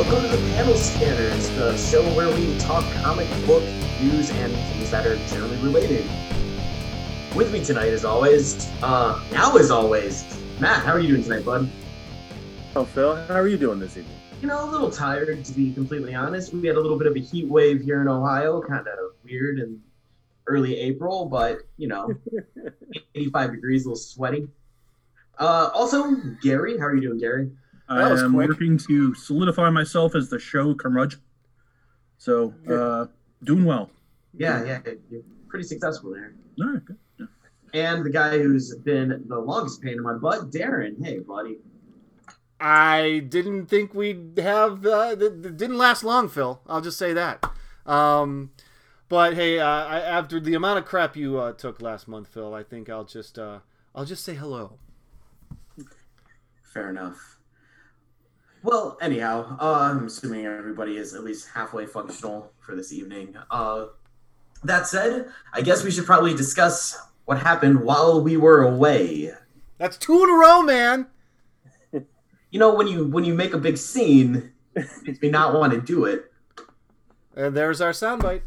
welcome to the Panel Scanners, the show where we talk comic book news and things that are generally related. With me tonight, as always, uh, now as always, Matt. How are you doing tonight, bud? Oh, Phil, how are you doing this evening? You know, a little tired, to be completely honest. We had a little bit of a heat wave here in Ohio, kind of weird in early April, but you know, 85 degrees, a little sweaty. Uh, also, Gary, how are you doing, Gary? I am quick. working to solidify myself as the show curmudgeon. So, uh, doing well. Yeah, yeah, you're pretty successful there. All right, good. Yeah. And the guy who's been the longest pain in my butt, Darren. Hey, buddy. I didn't think we'd have. Uh, th- th- didn't last long, Phil. I'll just say that. Um, but hey, uh, I, after the amount of crap you uh, took last month, Phil, I think I'll just uh, I'll just say hello. Fair enough. Well, anyhow, uh, I'm assuming everybody is at least halfway functional for this evening. Uh, that said, I guess we should probably discuss what happened while we were away. That's two in a row, man. You know, when you when you make a big scene, it makes me not want to do it. And there's our soundbite.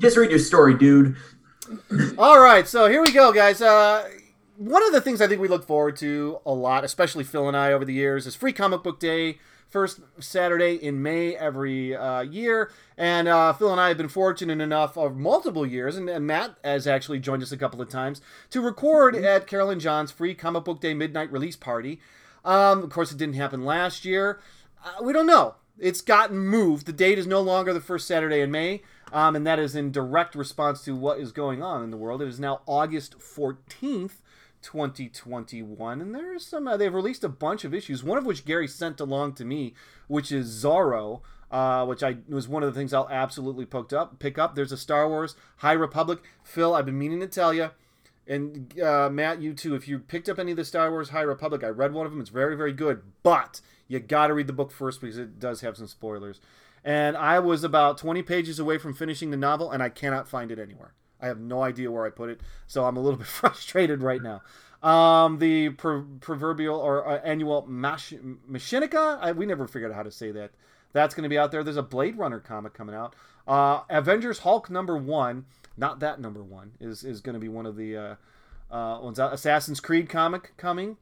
Just read your story, dude. All right, so here we go, guys. Uh, one of the things I think we look forward to a lot, especially Phil and I over the years, is Free Comic Book Day, first Saturday in May every uh, year. And uh, Phil and I have been fortunate enough of multiple years, and, and Matt has actually joined us a couple of times, to record at Carol and John's Free Comic Book Day midnight release party. Um, of course, it didn't happen last year. Uh, we don't know. It's gotten moved. The date is no longer the first Saturday in May, um, and that is in direct response to what is going on in the world. It is now August 14th, 2021, and there is some. Uh, they've released a bunch of issues, one of which Gary sent along to me, which is Zorro. Uh, which I was one of the things I'll absolutely picked up. Pick up. There's a Star Wars High Republic. Phil, I've been meaning to tell you, and uh, Matt, you too. If you picked up any of the Star Wars High Republic, I read one of them. It's very, very good. But you got to read the book first because it does have some spoilers. And I was about 20 pages away from finishing the novel, and I cannot find it anywhere. I have no idea where I put it, so I'm a little bit frustrated right now. Um, the pro- proverbial or uh, annual Mash- Machinica, I, we never figured out how to say that. That's going to be out there. There's a Blade Runner comic coming out. Uh, Avengers Hulk number one, not that number one, is, is going to be one of the uh, uh, ones out. Assassin's Creed comic coming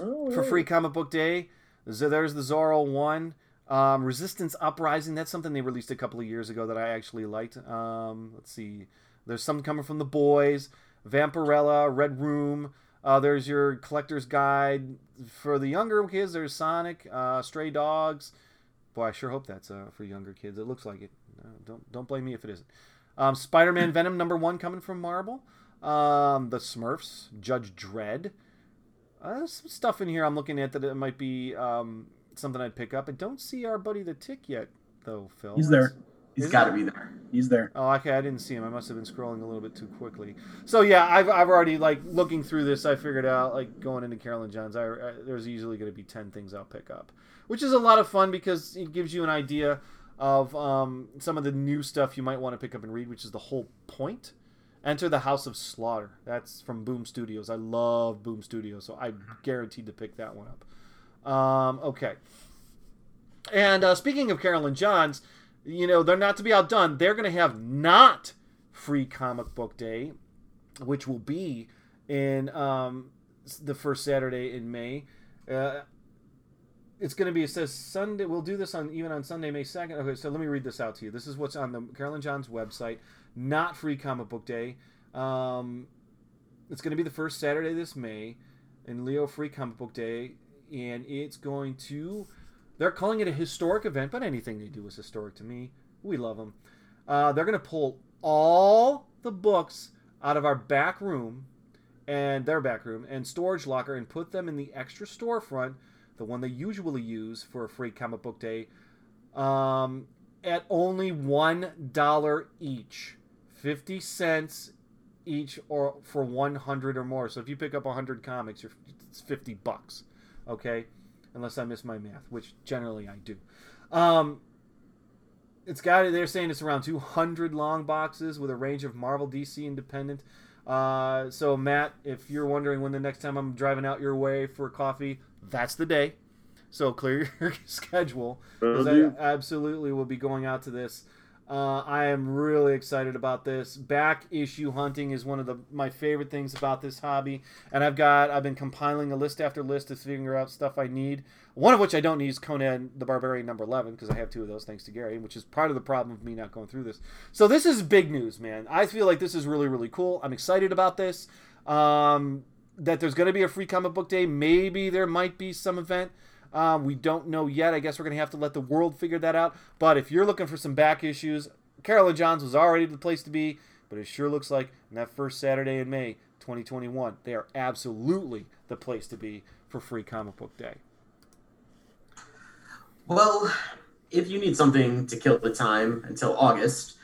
Oh, for free comic book day. So there's the Zorro one. Um, Resistance Uprising. That's something they released a couple of years ago that I actually liked. Um, let's see. There's some coming from the boys. Vampirella, Red Room. Uh, there's your collector's guide for the younger kids. There's Sonic, uh, Stray Dogs. Boy, I sure hope that's uh, for younger kids. It looks like it. Uh, don't don't blame me if it isn't. Um, Spider-Man Venom number one coming from Marvel. Um, the Smurfs, Judge Dredd. Uh, some stuff in here I'm looking at that it might be um, something I'd pick up. I don't see our buddy the Tick yet, though, Phil. He's there. He's got to be there. He's there. Oh, okay. I didn't see him. I must have been scrolling a little bit too quickly. So yeah, I've, I've already like looking through this. I figured out like going into Carol and Johns. I, I there's usually going to be ten things I'll pick up, which is a lot of fun because it gives you an idea of um, some of the new stuff you might want to pick up and read, which is the whole point. Enter the House of Slaughter. That's from Boom Studios. I love Boom Studios, so I'm guaranteed to pick that one up. Um, okay. And uh, speaking of Carol and Johns, you know, they're not to be outdone. They're going to have not free comic book day, which will be in um, the first Saturday in May. Uh, it's going to be, it says Sunday. We'll do this on even on Sunday, May 2nd. Okay, so let me read this out to you. This is what's on the Carol and Johns website. Not free comic book day. Um, it's going to be the first Saturday this May in Leo Free Comic Book Day, and it's going to. They're calling it a historic event, but anything they do is historic to me. We love them. Uh, they're going to pull all the books out of our back room and their back room and storage locker and put them in the extra storefront, the one they usually use for a free comic book day, um, at only one dollar each, fifty cents each, or for one hundred or more. So if you pick up hundred comics, you're, it's fifty bucks. Okay, unless I miss my math, which generally I do. Um, it's got they're saying it's around 200 long boxes with a range of Marvel, DC, independent. Uh, so Matt, if you're wondering when the next time I'm driving out your way for coffee, that's the day. So clear your schedule because I absolutely will be going out to this. Uh, I am really excited about this. Back issue hunting is one of the my favorite things about this hobby, and I've got I've been compiling a list after list to figure out stuff I need. One of which I don't need is Conan the Barbarian number eleven because I have two of those thanks to Gary, which is part of the problem of me not going through this. So this is big news, man. I feel like this is really really cool. I'm excited about this. Um, that there's going to be a free comic book day. Maybe there might be some event. Um, we don't know yet. I guess we're going to have to let the world figure that out. But if you're looking for some back issues, Carol and Johns was already the place to be. But it sure looks like in that first Saturday in May 2021, they are absolutely the place to be for Free Comic Book Day. Well, if you need something to kill the time until August,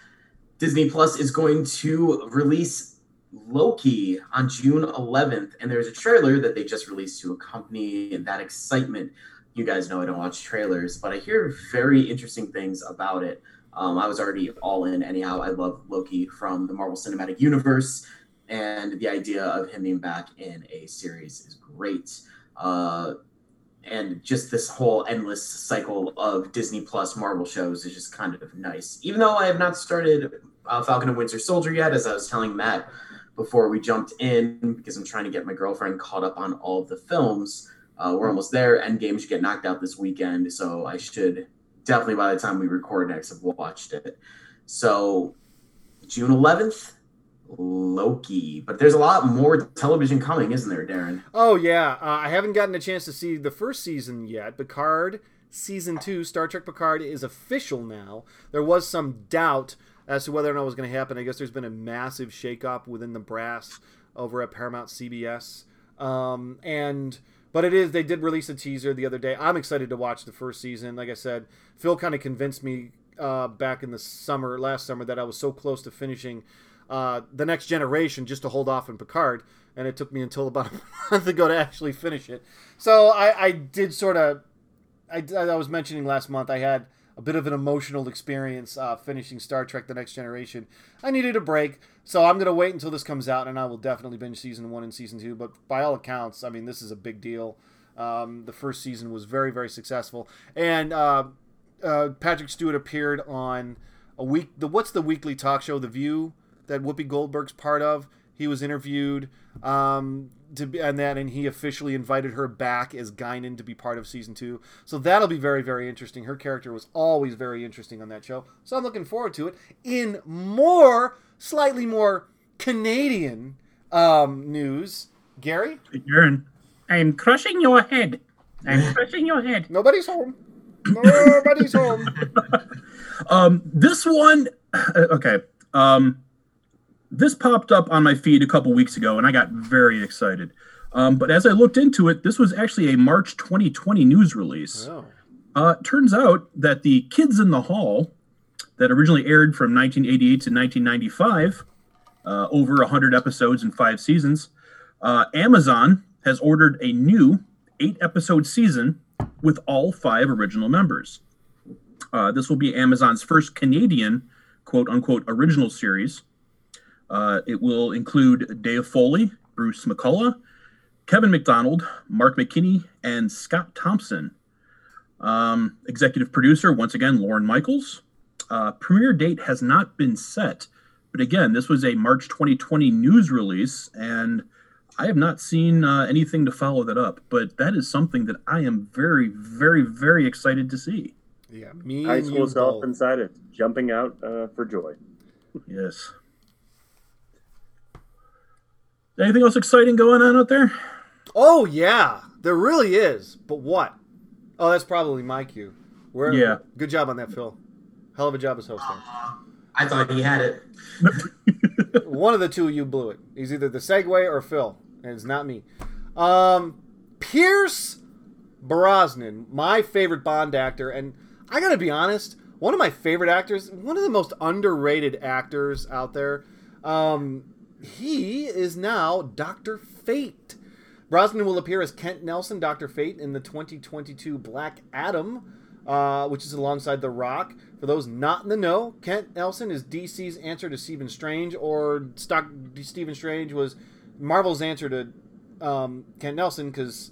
Disney Plus is going to release Loki on June 11th, and there's a trailer that they just released to accompany that excitement. You guys know I don't watch trailers, but I hear very interesting things about it. Um, I was already all in anyhow. I love Loki from the Marvel Cinematic Universe, and the idea of him being back in a series is great. Uh, and just this whole endless cycle of Disney Plus Marvel shows is just kind of nice. Even though I have not started uh, Falcon and Winter Soldier yet, as I was telling Matt before we jumped in, because I'm trying to get my girlfriend caught up on all of the films. Uh, we're almost there. Endgame should get knocked out this weekend, so I should definitely by the time we record next have watched it. So June 11th, Loki. But there's a lot more television coming, isn't there, Darren? Oh yeah, uh, I haven't gotten a chance to see the first season yet. Picard season two, Star Trek Picard is official now. There was some doubt as to whether or not it was going to happen. I guess there's been a massive shakeup within the brass over at Paramount CBS, um, and but it is they did release a teaser the other day. I'm excited to watch the first season. Like I said, Phil kind of convinced me uh, back in the summer, last summer, that I was so close to finishing uh, the next generation just to hold off on Picard, and it took me until about a month ago to actually finish it. So I, I did sort of, I, I was mentioning last month, I had a bit of an emotional experience uh, finishing Star Trek: The Next Generation. I needed a break, so I'm gonna wait until this comes out, and I will definitely binge season one and season two. But by all accounts, I mean this is a big deal. Um, the first season was very very successful, and uh, uh, Patrick Stewart appeared on a week. The what's the weekly talk show, The View, that Whoopi Goldberg's part of. He was interviewed um, to be, and that, and he officially invited her back as Guinan to be part of season two. So that'll be very, very interesting. Her character was always very interesting on that show, so I'm looking forward to it. In more, slightly more Canadian um, news, Gary, Aaron, I'm crushing your head. I'm crushing your head. nobody's home. Nobody's home. Um, this one, okay. Um, this popped up on my feed a couple weeks ago, and I got very excited. Um, but as I looked into it, this was actually a March 2020 news release. Oh. Uh, turns out that the Kids in the Hall, that originally aired from 1988 to 1995, uh, over 100 episodes in five seasons, uh, Amazon has ordered a new eight episode season with all five original members. Uh, this will be Amazon's first Canadian quote unquote original series. Uh, it will include Dave Foley, Bruce McCulloch, Kevin McDonald, Mark McKinney, and Scott Thompson. Um, executive producer, once again, Lorne Michaels. Uh, premiere date has not been set, but again, this was a March 2020 news release, and I have not seen uh, anything to follow that up. But that is something that I am very, very, very excited to see. Yeah, me High school self both. inside it, jumping out uh, for joy. Yes. Anything else exciting going on out there? Oh yeah, there really is. But what? Oh, that's probably my cue. Where? Yeah. Good job on that, Phil. Hell of a job as host there. I thought he had it. One of the two of you blew it. He's either the segue or Phil, and it's not me. Um, Pierce Brosnan, my favorite Bond actor, and I gotta be honest, one of my favorite actors, one of the most underrated actors out there. Um, he is now Doctor Fate. Brosnan will appear as Kent Nelson, Doctor Fate, in the 2022 Black Adam, uh, which is alongside The Rock. For those not in the know, Kent Nelson is DC's answer to Stephen Strange, or stock Stephen Strange was Marvel's answer to um, Kent Nelson because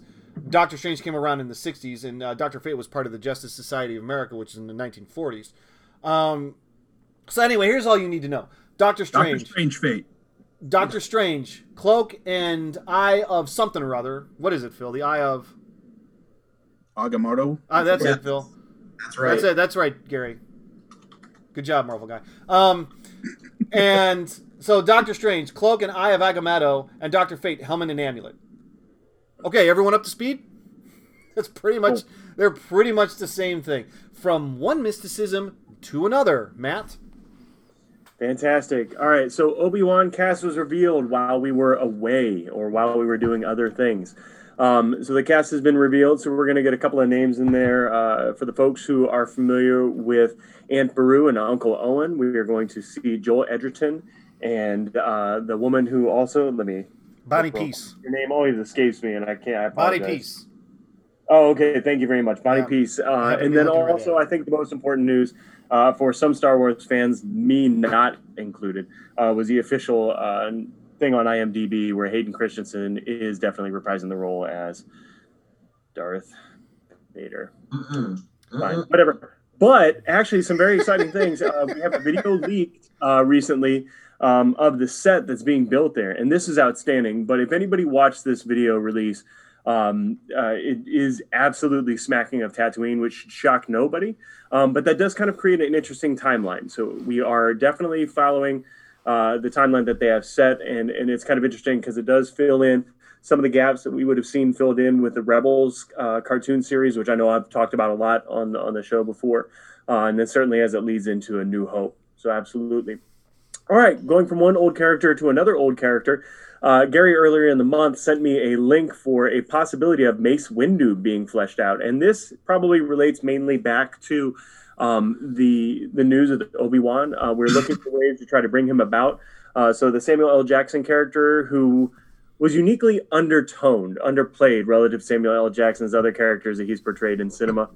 Doctor Strange came around in the '60s, and uh, Doctor Fate was part of the Justice Society of America, which is in the 1940s. Um, so anyway, here's all you need to know: Doctor Strange, Doctor Strange Fate. Doctor Strange, cloak and eye of something or other. What is it, Phil? The eye of. Agamotto. Uh, that's Yeah. it, Phil. That's right. That's it. That's right, Gary. Good job, Marvel guy. Um, and so Doctor Strange, Cloak and Eye of Agamotto, and Doctor Fate, Helmet and Amulet. Okay, everyone up to speed? That's pretty much. They're pretty much the same thing. From one mysticism to another. Matt. Fantastic. All right, so Obi Wan cast was revealed while we were away or while we were doing other things. Um, so the cast has been revealed. So we're going to get a couple of names in there uh, for the folks who are familiar with Aunt Beru and Uncle Owen. We are going to see Joel Edgerton and uh, the woman who also let me. Bonnie Piesse. Your name always escapes me, and I can't. I Bonnie apologize. Piesse. Oh, okay. Thank you very much. Bonnie Yeah. Piesse. Uh, and then also. I think the most important news uh, for some Star Wars fans, me not included, uh, was the official uh, thing on IMDb where Hayden Christensen is definitely reprising the role as Darth Vader. Mm-mm. Fine, Mm-mm. whatever. But actually, some very exciting things. Uh, we have a video leaked uh, recently um, of the set that's being built there, and this is outstanding. But if anybody watched this video release, um, uh, it is absolutely smacking of Tatooine, which should shock nobody. Um, but that does kind of create an interesting timeline. So we are definitely following uh, the timeline that they have set, and and it's kind of interesting because it does fill in some of the gaps that we would have seen filled in with the Rebels uh, cartoon series, which I know I've talked about a lot on on the show before, uh, and then certainly as it leads into a New Hope. So absolutely. All right, going from one old character to another old character. Uh, Gary earlier in the month sent me a link for a possibility of Mace Windu being fleshed out, and this probably relates mainly back to um, the the news of Obi Wan. Uh, we're looking for ways to try to bring him about. Uh, so the Samuel L. Jackson character, who was uniquely undertoned, underplayed relative to Samuel L. Jackson's other characters that he's portrayed in cinema.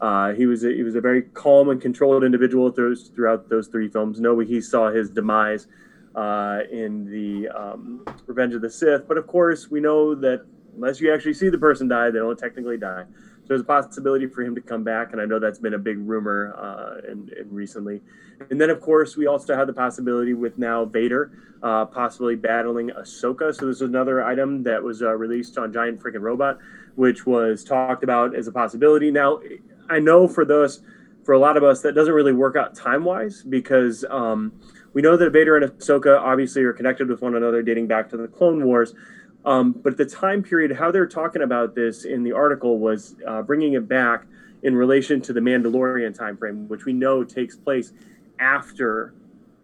Uh, he was a, he was a very calm and controlled individual through, throughout those three films. No, he saw his demise uh, in the um, Revenge of the Sith, but of course we know that unless you actually see the person die, they don't technically die. So there's a possibility for him to come back, and I know that's been a big rumor uh, recently. And then, of course, we also have the possibility with now Vader uh, possibly battling Ahsoka. So this is another item that was uh, released on Giant Freaking Robot, which was talked about as a possibility. Now, I know for those, for a lot of us, that doesn't really work out time wise because um, we know that Vader and Ahsoka obviously are connected with one another, dating back to the Clone Wars. Um, but the time period, how they're talking about this in the article was uh, bringing it back in relation to the Mandalorian time frame, which we know takes place after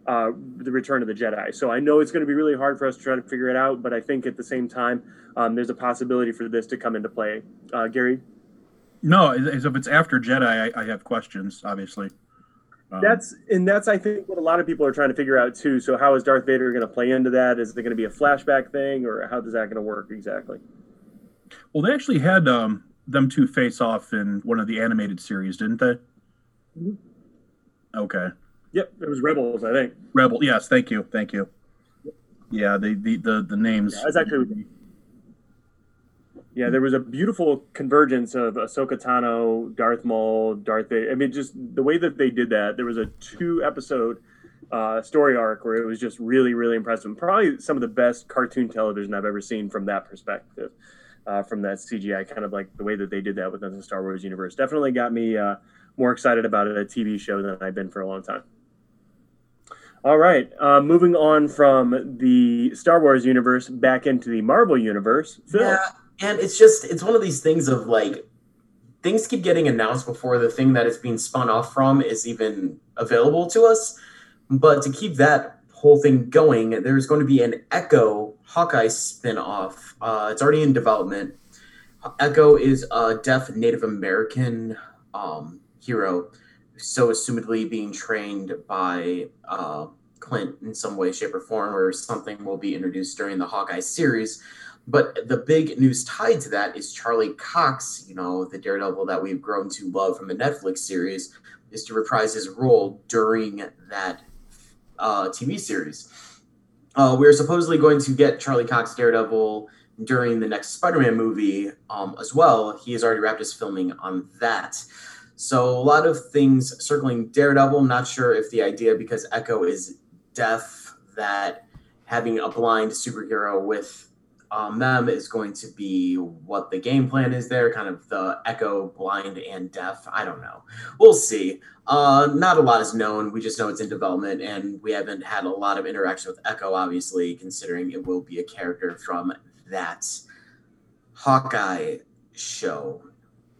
uh, the Return of the Jedi. So I know it's going to be really hard for us to try to figure it out, but I think at the same time, um, there's a possibility for this to come into play. Uh, Gary, No, if it's after Jedi, I, I have questions. Obviously. Um, that's and that's I think what a lot of people are trying to figure out too. So how is Darth Vader going to play into that? Is it going to be a flashback thing, or how is that going to work exactly? well. They actually had um, them two face off in one of the animated series, didn't they? Mhm. Okay. Yep, it was Rebels, I think. Rebel. Yes. Thank you. Thank you. Yeah. The the the, the names. Yeah, that's actually Yeah, there was a beautiful convergence of Ahsoka Tano, Darth Maul, Darth Vader. I mean, just the way that they did that. There was a two episode uh, story arc where it was just really, really impressive. Probably some of the best cartoon television I've ever seen from that perspective, uh, from that CGI kind of like the way that they did that within the Star Wars universe. Definitely got me uh, more excited about a TV show than I've been for a long time. All right, uh, moving on from the Star Wars universe back into the Marvel universe. Phil, Yeah, and it's just it's one of these things of like things keep getting announced before the thing that it's being spun off from is even available to us. But to keep that whole thing going, there's going to be an Echo Hawkeye spin-off. Uh, it's already in development. Echo is a deaf Native American um, hero, so assumedly being trained by uh, Clint in some way, shape, or form, or something will be introduced during the Hawkeye series. But the big news tied to that is Charlie Cox, you know, the Daredevil that we've grown to love from the Netflix series, is to reprise his role during that uh, TV series. Uh, we're supposedly going to get Charlie Cox Daredevil during the next Spider-Man movie um, as well. He has already wrapped his filming on that. So a lot of things circling Daredevil. I'm not sure if the idea because Echo is deaf that having a blind superhero with um, them is going to be what the game plan is there, kind of the Echo blind and deaf. I don't know. We'll see. Uh, not a lot is known. We just know it's in development, and we haven't had a lot of interaction with Echo, obviously, considering it will be a character from that Hawkeye show.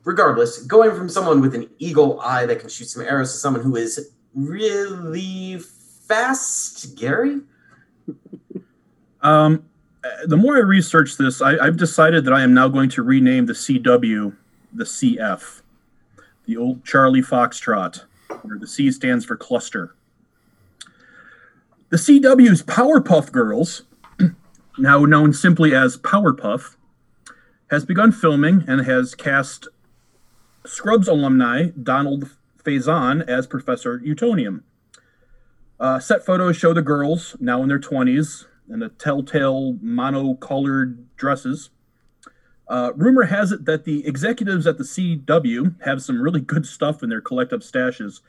Regardless, going from someone with an eagle eye that can shoot some arrows to someone who is really fast, Gary. Um, the more I research this, I, I've decided that I am now going to rename the CW the CF, the old Charlie Foxtrot, where the C stands for cluster. The CW's Powerpuff Girls, now known simply as Powerpuff, has begun filming and has cast Scrubs alumni Donald Faison as Professor Utonium. Uh, set photos show the girls, now in their 20s, in the telltale mono-colored dresses. Uh, rumor has it that the executives at the CW have some really good stuff in their collective stashes,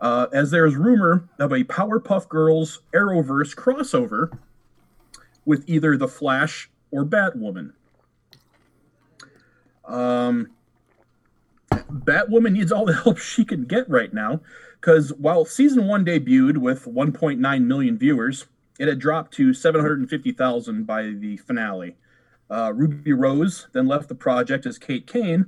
uh, as there is rumor of a Powerpuff Girls Arrowverse crossover with either the Flash or Batwoman. Um, Batwoman needs all the help she can get right now, because while season one debuted with 1.9 million viewers, it had dropped to 750,000 by the finale. Uh, Ruby Rose then left the project as Kate Kane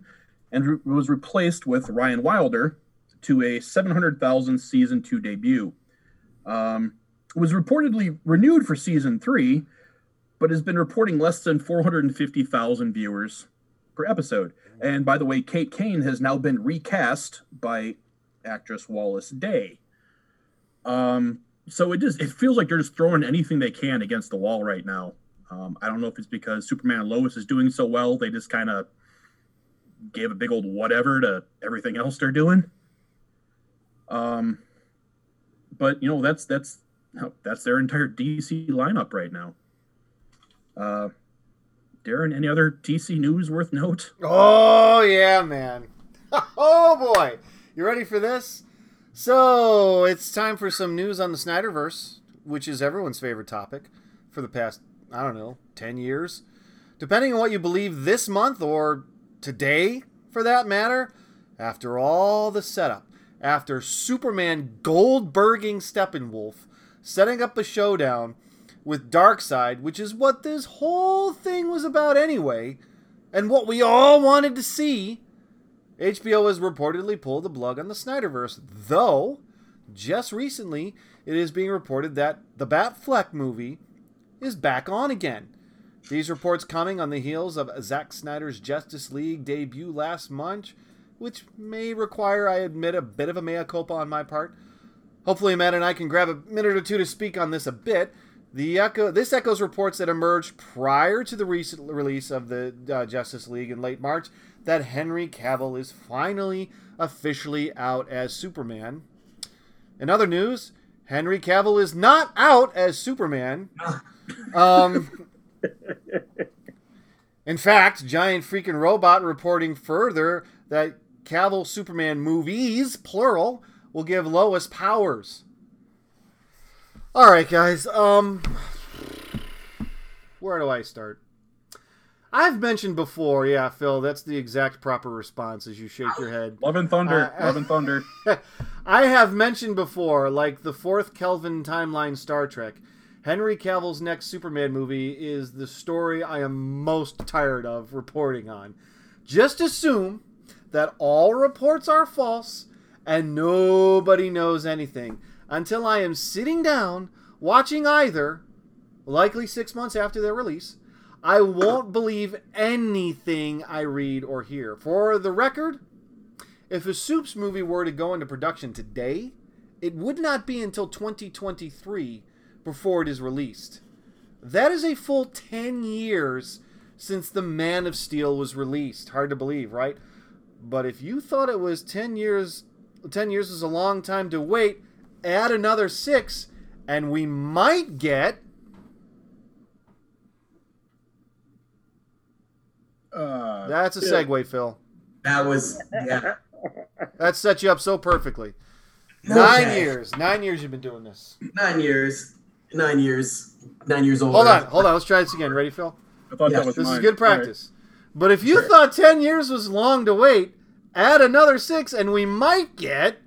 and re- was replaced with Ryan Wilder to a 700,000 season two debut. Um, was reportedly renewed for season three, but has been reporting less than 450,000 viewers per episode. And by the way, Kate Kane has now been recast by actress Wallis Day. Um, so it just it feels like they're just throwing anything they can against the wall right now. Um, I don't know if it's because Superman and Lois is doing so well, they just kind of gave a big old whatever to everything else they're doing. Um, but you know that's that's that's their entire DC lineup right now. Uh, Darren, any other DC news worth note? Oh yeah, man. Oh boy, you ready for this? So it's time for some news on the Snyderverse, which is everyone's favorite topic for the past, I don't know, 10 years. Depending on what you believe this month or today, for that matter, after all the setup, after Superman Goldberging Steppenwolf, setting up a showdown with Darkseid, which is what this whole thing was about anyway, and what we all wanted to see, HBO has reportedly pulled the plug on the Snyderverse, though just recently it is being reported that the Batfleck movie is back on again. These reports coming on the heels of Zack Snyder's Justice League debut last month, which may require, I admit, a bit of a mea culpa on my part. Hopefully, Matt and I can grab a minute or two to speak on this a bit. The echo, this echoes reports that emerged prior to the recent release of the uh, Justice League in late March that Henry Cavill is finally officially out as Superman. In other news, Henry Cavill is not out as Superman. Um, in fact, Giant Freaking Robot reporting further that Cavill Superman movies, plural, will give Lois powers. All right, guys. Um, where do I start? I've mentioned before, yeah, Phil. That's the exact proper response as you shake your head. Love and Thunder. Uh, Love and Thunder. I have mentioned before, like the fourth Kelvin timeline Star Trek. Henry Cavill's next Superman movie is the story I am most tired of reporting on. Just assume that all reports are false and nobody knows anything until I am sitting down watching either, likely six months after their release. I won't believe anything I read or hear. For the record, if a Soups movie were to go into production today, it would not be until 2023 before it is released. That is a full 10 years since The Man of Steel was released. Hard to believe, right? But if you thought it was 10 years 10 years is a long time to wait, add another 6 and we might get Uh, That's a segue, Phil. That was yeah. That set you up so perfectly. Nine Okay. years. Nine years you've been doing this. Nine years. Nine years. Nine years old. Hold on, hold on. Let's try this again. Ready, Phil? I thought Yeah, that was This is good All right. practice. But if you Sure. thought 10 years was long to wait, add another six and we might get.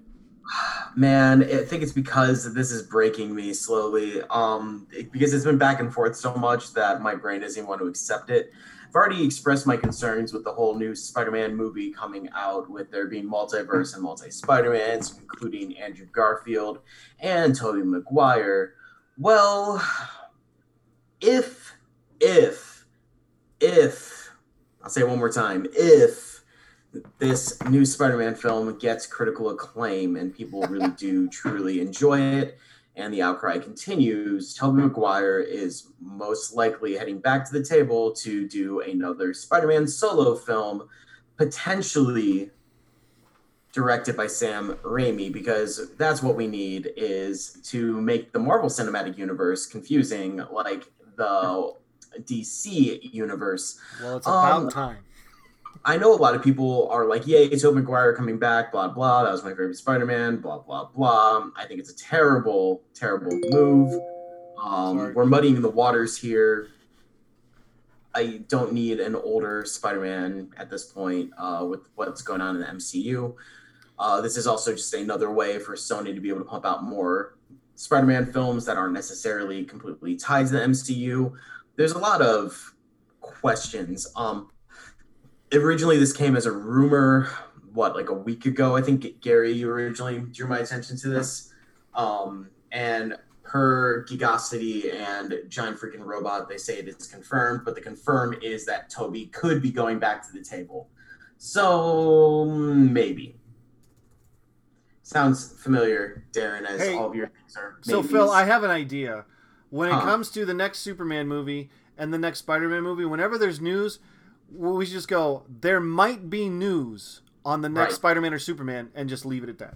Man, I think it's because this is breaking me slowly. Um, it- because it's been back and forth so much that my brain doesn't even want to accept it. I've already expressed my concerns with the whole new Spider-Man movie coming out, with there being multiverse and multi-Spider-Mans, including Andrew Garfield and Tobey Maguire. Well, if, if, if, I'll say it one more time, if this new Spider-Man film gets critical acclaim and people really do truly enjoy it, and the outcry continues, Tobey Maguire is most likely heading back to the table to do another Spider-Man solo film, potentially directed by Sam Raimi, because that's what we need is to make the Marvel Cinematic Universe confusing like the DC universe. Well, it's about Um, time. I know a lot of people are like, "Yay, it's Tobey Maguire coming back!" Blah blah. That was my favorite Spider-Man. Blah blah blah. I think it's a terrible, terrible move. Um, we're muddying the waters here. I don't need an older Spider-Man at this point uh, with what's going on in the MCU. Uh, this is also just another way for Sony to be able to pump out more Spider-Man films that aren't necessarily completely tied to the MCU. There's a lot of questions. Um, originally this came as a rumor what like a week ago i think gary you originally drew my attention to this um, and per gigosity and giant freaking robot they say it is confirmed but the confirm is that toby could be going back to the table so maybe sounds familiar darren as Hey, all of your things are So. Phil, I have an idea. When it Huh. comes to the next Superman movie and the next Spider-Man movie, whenever there's news, we should just go. There might be news on the next Right. Spider-Man or Superman, and just leave it at that.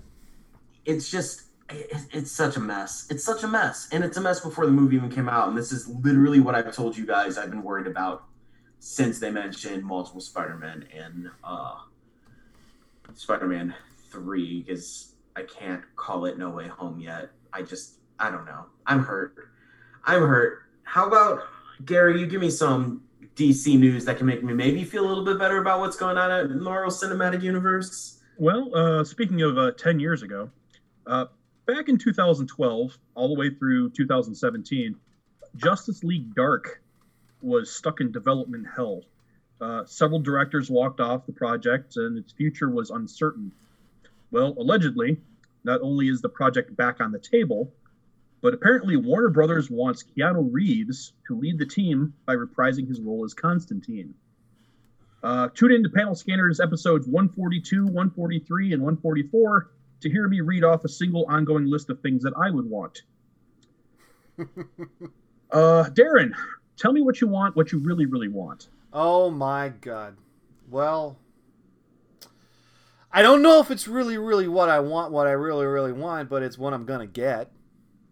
it's just it, it's such a mess it's such a mess and it's a mess before the movie even came out and this is literally what i've told you guys i've been worried about since they mentioned multiple spider-man and uh spider-man 3 because i can't call it no way home yet i just i don't know i'm hurt i'm hurt how about gary you give me some dc news that can make me maybe feel a little bit better about what's going on at the marvel cinematic universe Well, uh, speaking of uh, 10 years ago, uh, back in 2012, all the way through 2017, Justice League Dark was stuck in development hell. Uh, several directors walked off the project, and its future was uncertain. Well, allegedly, not only is the project back on the table, but apparently Warner Brothers wants Keanu Reeves to lead the team by reprising his role as Constantine. Uh, tune in to Panel Scanners episodes 142, 143, and 144 to hear me read off a single ongoing list of things that I would want. uh, Darren, tell me what you want, what you really, really want. Oh my god. Well, I don't know if it's really, really what I want, what I really, really want, but it's what I'm gonna get.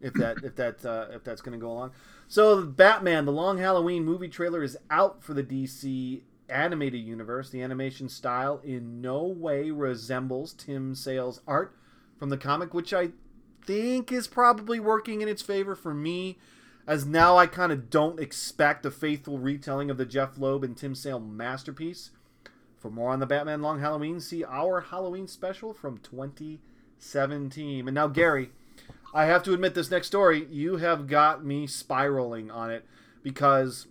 If that, if that, uh, if that's gonna go along. So, Batman: The Long Halloween movie trailer is out for the DC animated universe. The animation style in no way resembles Tim Sale's art from the comic, which I think is probably working in its favor for me as now I kind of don't expect a faithful retelling of the Jeph Loeb and Tim Sale masterpiece. For more on the Batman Long Halloween, see our Halloween special from 2017. And now, Gary, I have to admit this next story, you have got me spiraling on it because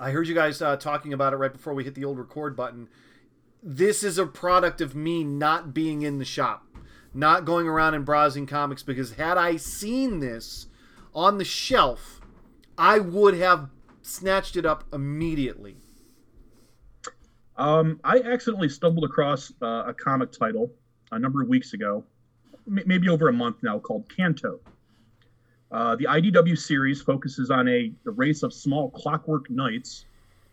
I heard you guys uh, talking about it right before we hit the old record button. This is a product of me not being in the shop, not going around and browsing comics because had I seen this on the shelf, I would have snatched it up immediately. Um, I accidentally stumbled across uh, a comic title a number of weeks ago, maybe over a month now, called Canto. Uh, the IDW series focuses on a, a race of small clockwork knights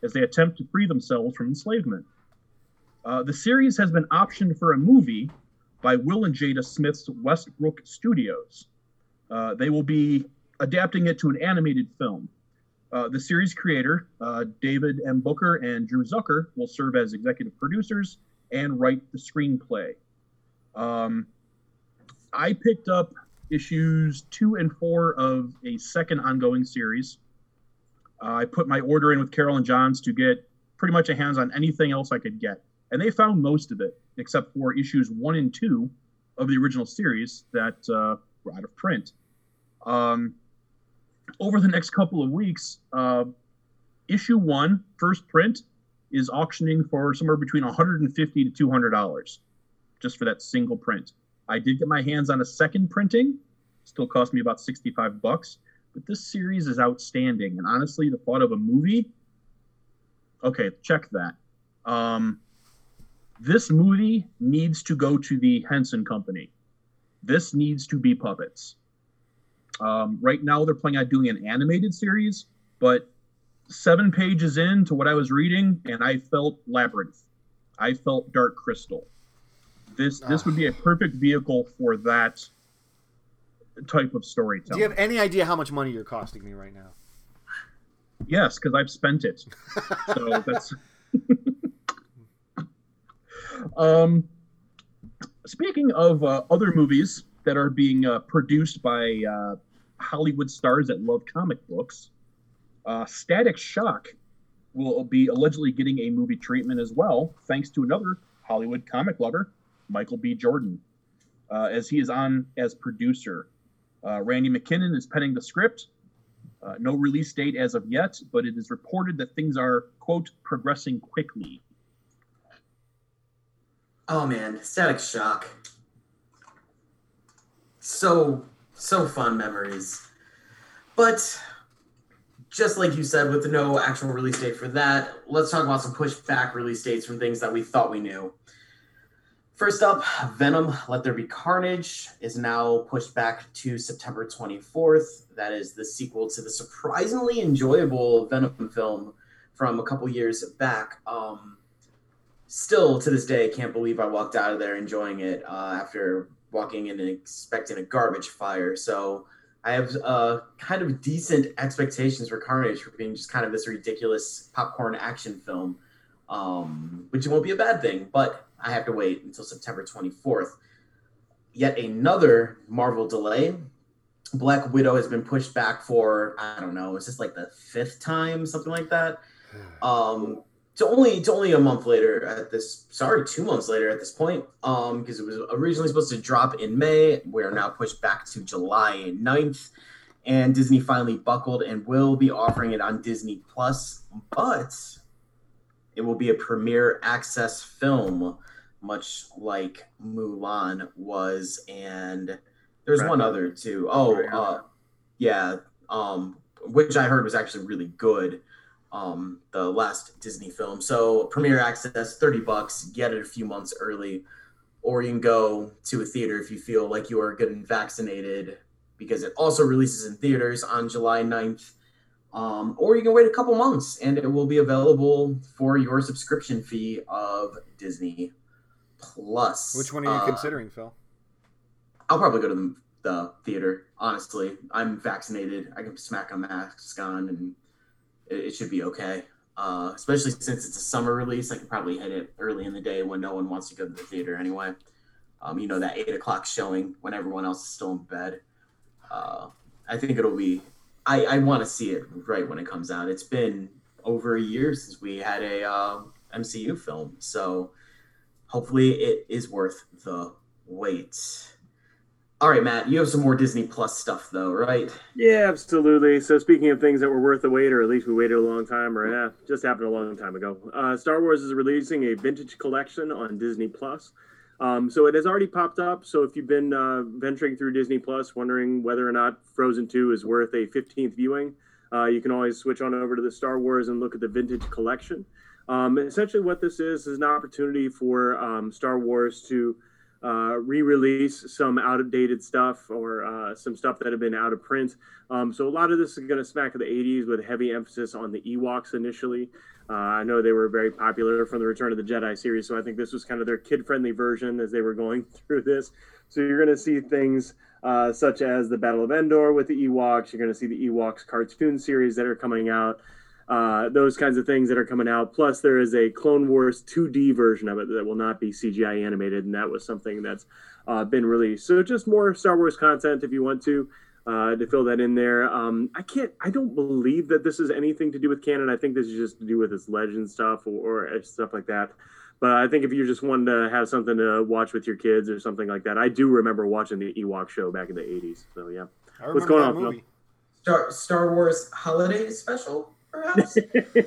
as they attempt to free themselves from enslavement. Uh, the series has been optioned for a movie by Will and Jada Smith's Westbrook Studios. Uh, they will be adapting it to an animated film. Uh, the series creator, uh, David M. Booher and Drew Zucker, will serve as executive producers and write the screenplay. Um, I picked up issues two and four of a second ongoing series. Uh, I put my order in with Carol and Johns to get pretty much a hands on anything else I could get. And they found most of it, except for issues one and two of the original series that uh, were out of print. Um, over the next couple of weeks, uh, issue one, first print, is auctioning for somewhere between 150 to 200 dollars, just for that single print. I did get my hands on a second printing, still cost me about 65 bucks, but this series is outstanding. And honestly, the thought of a movie, okay, check that. Um, this movie needs to go to the Henson Company. This needs to be puppets. Um, right now, they're planning on doing an animated series, but seven pages into what I was reading, and I felt Labyrinth. I felt Dark Crystal. This this would be a perfect vehicle for that type of storytelling. Do you have any idea how much money you're costing me right now? Yes, because I've spent it. So that's. um, speaking of uh, other movies that are being uh, produced by uh, Hollywood stars that love comic books, uh, Static Shock will be allegedly getting a movie treatment as well, thanks to another Hollywood comic lover, Michael B. Jordan, uh, as he is on as producer. Uh, Randy McKinnon is penning the script. Uh, no release date as of yet, but it is reported that things are, quote, progressing quickly. Oh man, Static Shock. So so fun memories. But just like you said, with no actual release date for that, let's talk about some pushed back release dates from things that we thought we knew. First up, Venom Let There Be Carnage is now pushed back to September 24th. That is the sequel to the surprisingly enjoyable Venom film from a couple years back. Um, still to this day, I can't believe I walked out of there enjoying it uh, after walking in and expecting a garbage fire. So I have uh, kind of decent expectations for Carnage for being just kind of this ridiculous popcorn action film, um, which won't be a bad thing, but I have to wait until September 24th. Yet another Marvel delay. Black Widow has been pushed back for, I don't know, it's just like the fifth time, something like that. Um, to only to only a month later at this sorry two months later at this point um because it was originally supposed to drop in may we're now pushed back to july 9th and disney finally buckled and will be offering it on disney plus but it will be a premiere access film much like mulan was and there's Right. one other too oh uh yeah um which i heard was actually really good um, the last Disney film. So premiere access, 30 bucks, get it a few months early, or you can go to a theater if you feel like you are getting vaccinated because it also releases in theaters on July 9th. Um, or you can wait a couple months and it will be available for your subscription fee of Disney Plus. Which one are you Uh, considering, Phil? I'll probably go to the, the theater. Honestly, I'm vaccinated. I can smack a mask on, and it, it should be okay. Uh, especially since it's a summer release, I can probably hit it early in the day when no one wants to go to the theater anyway. Um, you know that eight o'clock showing when everyone else is still in bed. Uh, I think it'll be. I, I want to see it right when it comes out. It's been over a year since we had a uh, MCU film, so hopefully it is worth the wait. All right, Matt, you have some more Disney Plus stuff though, right? Yeah, absolutely. So speaking of things that were worth the wait, or at least we waited a long time, or yeah, just happened a long time ago. Uh, Star Wars is releasing a vintage collection on Disney Plus. Um, so it has already popped up. So if you've been uh, venturing through Disney Plus, wondering whether or not Frozen Two is worth a 15th viewing, uh, you can always switch on over to the Star Wars and look at the vintage collection. Um, essentially, what this is is an opportunity for um, Star Wars to uh, re-release some outdated stuff or uh, some stuff that had been out of print. Um, so a lot of this is going to smack of the 80s with heavy emphasis on the Ewoks initially. Uh, I know they were very popular from the Return of the Jedi series, so I think this was kind of their kid-friendly version as they were going through this. So you're going to see things uh, such as the Battle of Endor with the Ewoks. You're going to see the Ewoks cartoon series that are coming out. Uh, those kinds of things that are coming out. Plus, there is a Clone Wars 2D version of it that will not be CGI animated, and that was something that's uh, been released. So, just more Star Wars content if you want to uh, to fill that in there. Um, I can't. I don't believe that this is anything to do with canon. I think this is just to do with its legend stuff or, or stuff like that. But I think if you just wanted to have something to watch with your kids or something like that, I do remember watching the Ewok show back in the '80s. So yeah, what's going on? Star Star Wars Holiday Special. Perhaps?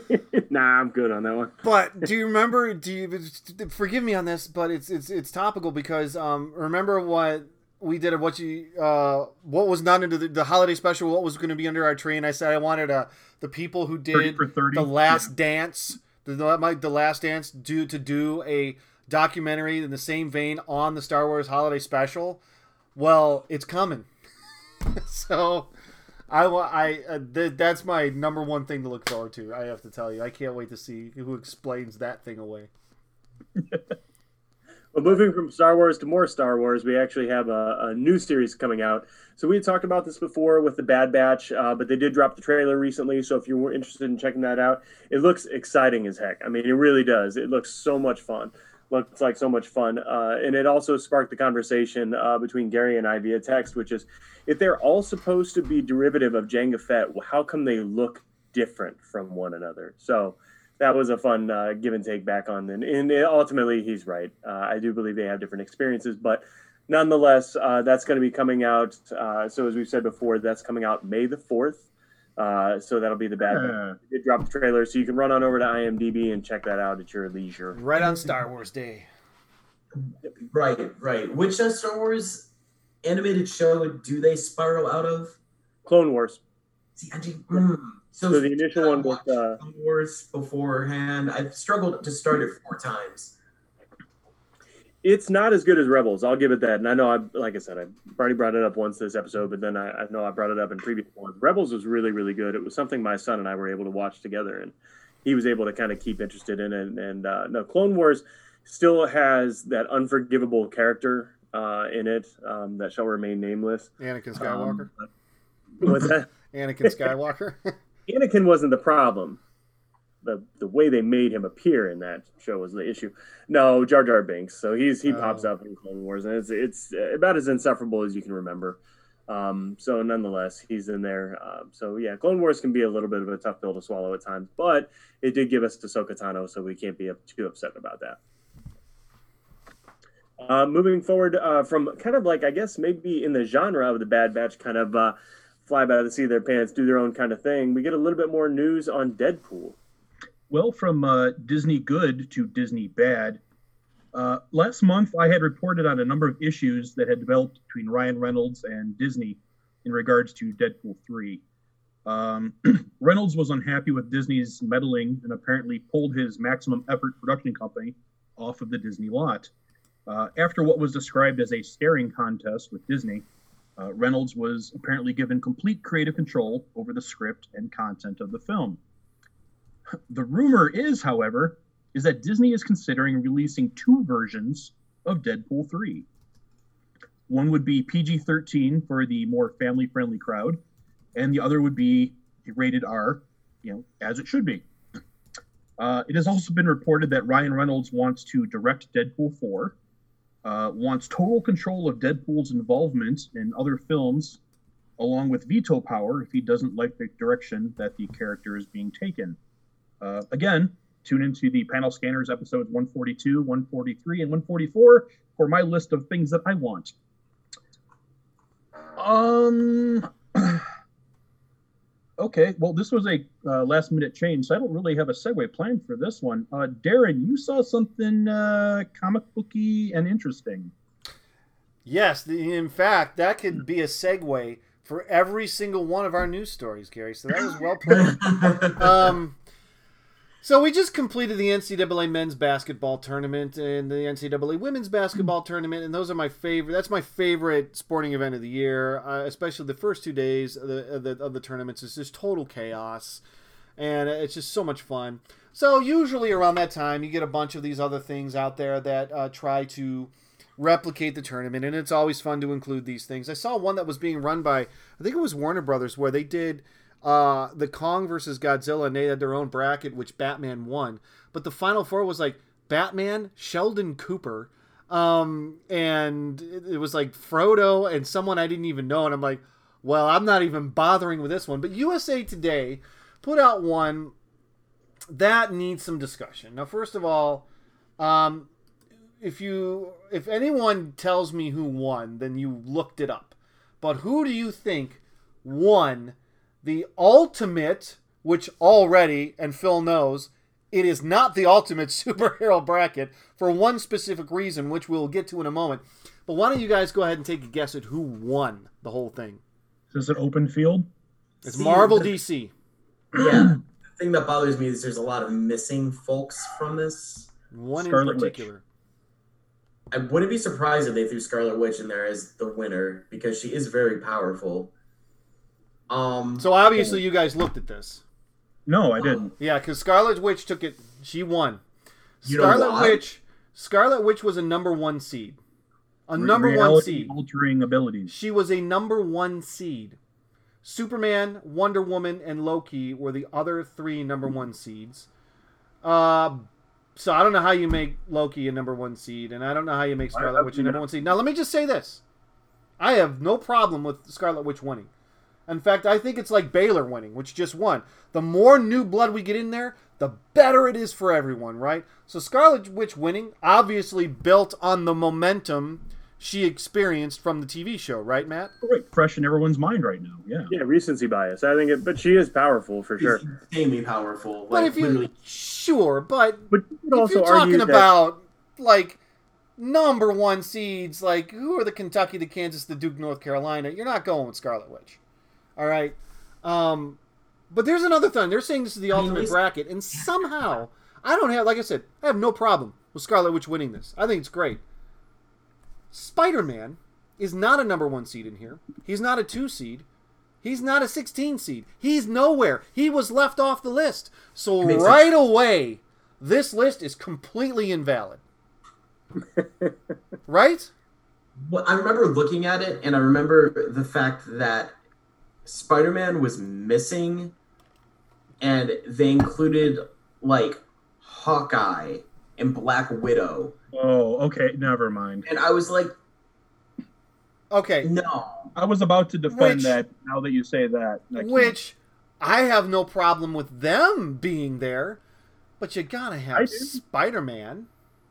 nah, I'm good on that one. But do you remember? Do you forgive me on this? But it's it's it's topical because um, remember what we did what you uh what was not into the, the holiday special what was going to be under our tree and i said i wanted uh the people who did 30 30. the last yeah. dance the, the, the last dance do to do a documentary in the same vein on the star wars holiday special well it's coming so i i uh, th- that's my number one thing to look forward to i have to tell you i can't wait to see who explains that thing away Well, moving from Star Wars to more Star Wars, we actually have a, a new series coming out. So we had talked about this before with the Bad Batch, uh, but they did drop the trailer recently. So if you were interested in checking that out, it looks exciting as heck. I mean, it really does. It looks so much fun. Looks like so much fun, uh, and it also sparked the conversation uh, between Gary and I via text, which is, if they're all supposed to be derivative of Jango Fett, how come they look different from one another? So that was a fun uh, give and take back on. And, and ultimately, he's right. Uh, I do believe they have different experiences, but nonetheless, uh, that's going to be coming out. Uh, so as we've said before, that's coming out May the fourth. Uh, so that'll be the bad. Uh. It dropped the trailer, so you can run on over to IMDb and check that out at your leisure. Right on Star Wars Day. Right, right. Which uh, Star Wars animated show do they spiral out of? Clone Wars. See, I do, mm, so, so the initial one was uh, Clone Wars beforehand. I've struggled to start it four times. It's not as good as Rebels. I'll give it that. And I know I, like I said, I already brought it up once this episode, but then I, I know I brought it up in previous ones. Rebels was really, really good. It was something my son and I were able to watch together, and he was able to kind of keep interested in it. And uh, no, Clone Wars still has that unforgivable character uh, in it um, that shall remain nameless. Anakin Skywalker. Um, what's that? Anakin Skywalker. Anakin wasn't the problem. The the way they made him appear in that show was the issue. No, Jar Jar Binks. So he's he oh. pops up in Clone Wars, and it's it's about as insufferable as you can remember. Um, so nonetheless, he's in there. Um, so yeah, Clone Wars can be a little bit of a tough pill to swallow at times, but it did give us Ahsoka Tano, so we can't be too upset about that. Uh, moving forward uh, from kind of like I guess maybe in the genre of the Bad Batch, kind of uh, fly by the seat of their pants, do their own kind of thing. We get a little bit more news on Deadpool. Well, from uh, Disney good to Disney bad. Uh, last month, I had reported on a number of issues that had developed between Ryan Reynolds and Disney in regards to Deadpool 3. Um, Reynolds was unhappy with Disney's meddling and apparently pulled his maximum effort production company off of the Disney lot. Uh, after what was described as a staring contest with Disney, uh, Reynolds was apparently given complete creative control over the script and content of the film. The rumor is, however, is that Disney is considering releasing two versions of Deadpool 3. One would be PG 13 for the more family friendly crowd, and the other would be rated R, you know, as it should be. Uh, it has also been reported that Ryan Reynolds wants to direct Deadpool 4, uh, wants total control of Deadpool's involvement in other films, along with veto power if he doesn't like the direction that the character is being taken. Uh, again, tune into the panel scanners episodes 142, 143, and 144 for my list of things that I want. Um. Okay, well, this was a uh, last minute change, so I don't really have a segue planned for this one. Uh, Darren, you saw something uh, comic booky and interesting. Yes, in fact, that could be a segue for every single one of our news stories, Gary. So that was well played. um, so we just completed the NCAA men's basketball tournament and the NCAA women's basketball tournament, and those are my favorite. That's my favorite sporting event of the year, uh, especially the first two days of the, of the, of the tournaments. It's just total chaos, and it's just so much fun. So usually around that time, you get a bunch of these other things out there that uh, try to replicate the tournament, and it's always fun to include these things. I saw one that was being run by, I think it was Warner Brothers, where they did uh, the Kong versus Godzilla, and they had their own bracket, which Batman won. But the final four was like Batman, Sheldon Cooper, um, and it, was like Frodo and someone I didn't even know, and I'm like, well, I'm not even bothering with this one. But USA Today put out one that needs some discussion. Now, first of all, um, if you if anyone tells me who won, then you looked it up. But who do you think won the ultimate, which already and Phil knows it is not the ultimate superhero bracket for one specific reason, which we'll get to in a moment. But why don't you guys go ahead and take a guess at who won the whole thing? Is it open field? It's See, Marvel the- DC. Yeah. the thing that bothers me is there's a lot of missing folks from this. One Scarlet in Witch. particular. I wouldn't be surprised if they threw Scarlet Witch in there as the winner because she is very powerful. Um, So obviously you guys looked at this. No, I didn't. Yeah, because Scarlet Witch took it. She won. You Scarlet? Witch. Scarlet Witch was a number one seed. A number one seed. altering abilities. She was a number one seed. Superman, Wonder Woman, and Loki were the other three number one seeds. Uh, so I don't know how you make Loki a number one seed, and I don't know how you make Scarlet I- Witch a number one seed. Now let me just say this: I have no problem with Scarlet Witch winning. In fact, I think it's like Baylor winning, which just won. The more new blood we get in there, the better it is for everyone, right? So Scarlet Witch winning obviously built on the momentum she experienced from the TV show, right, Matt? Right, fresh in everyone's mind right now. Yeah. Yeah, recency bias. I think it, but she is powerful for she's sure. insanely powerful. But if you literally, sure, but But you could if also you're argue talking that about like number one seeds, like who are the Kentucky, the Kansas, the Duke, North Carolina? You're not going with Scarlet Witch, all right. Um, but there's another thing. They're saying this is the I ultimate least- bracket, and somehow I don't have, like I said, I have no problem with Scarlet Witch winning this. I think it's great. Spider Man is not a number one seed in here. He's not a two seed. He's not a 16 seed. He's nowhere. He was left off the list. So Makes right away, this list is completely invalid. right? Well, I remember looking at it, and I remember the fact that Spider-Man was missing, and they included like Hawkeye and Black Widow, Oh, okay. Never mind. and I was like, Okay. no. I was about to defend Which- that. Now that you say that, I. Which I have no problem with them being there, but you gotta have. Spider Man.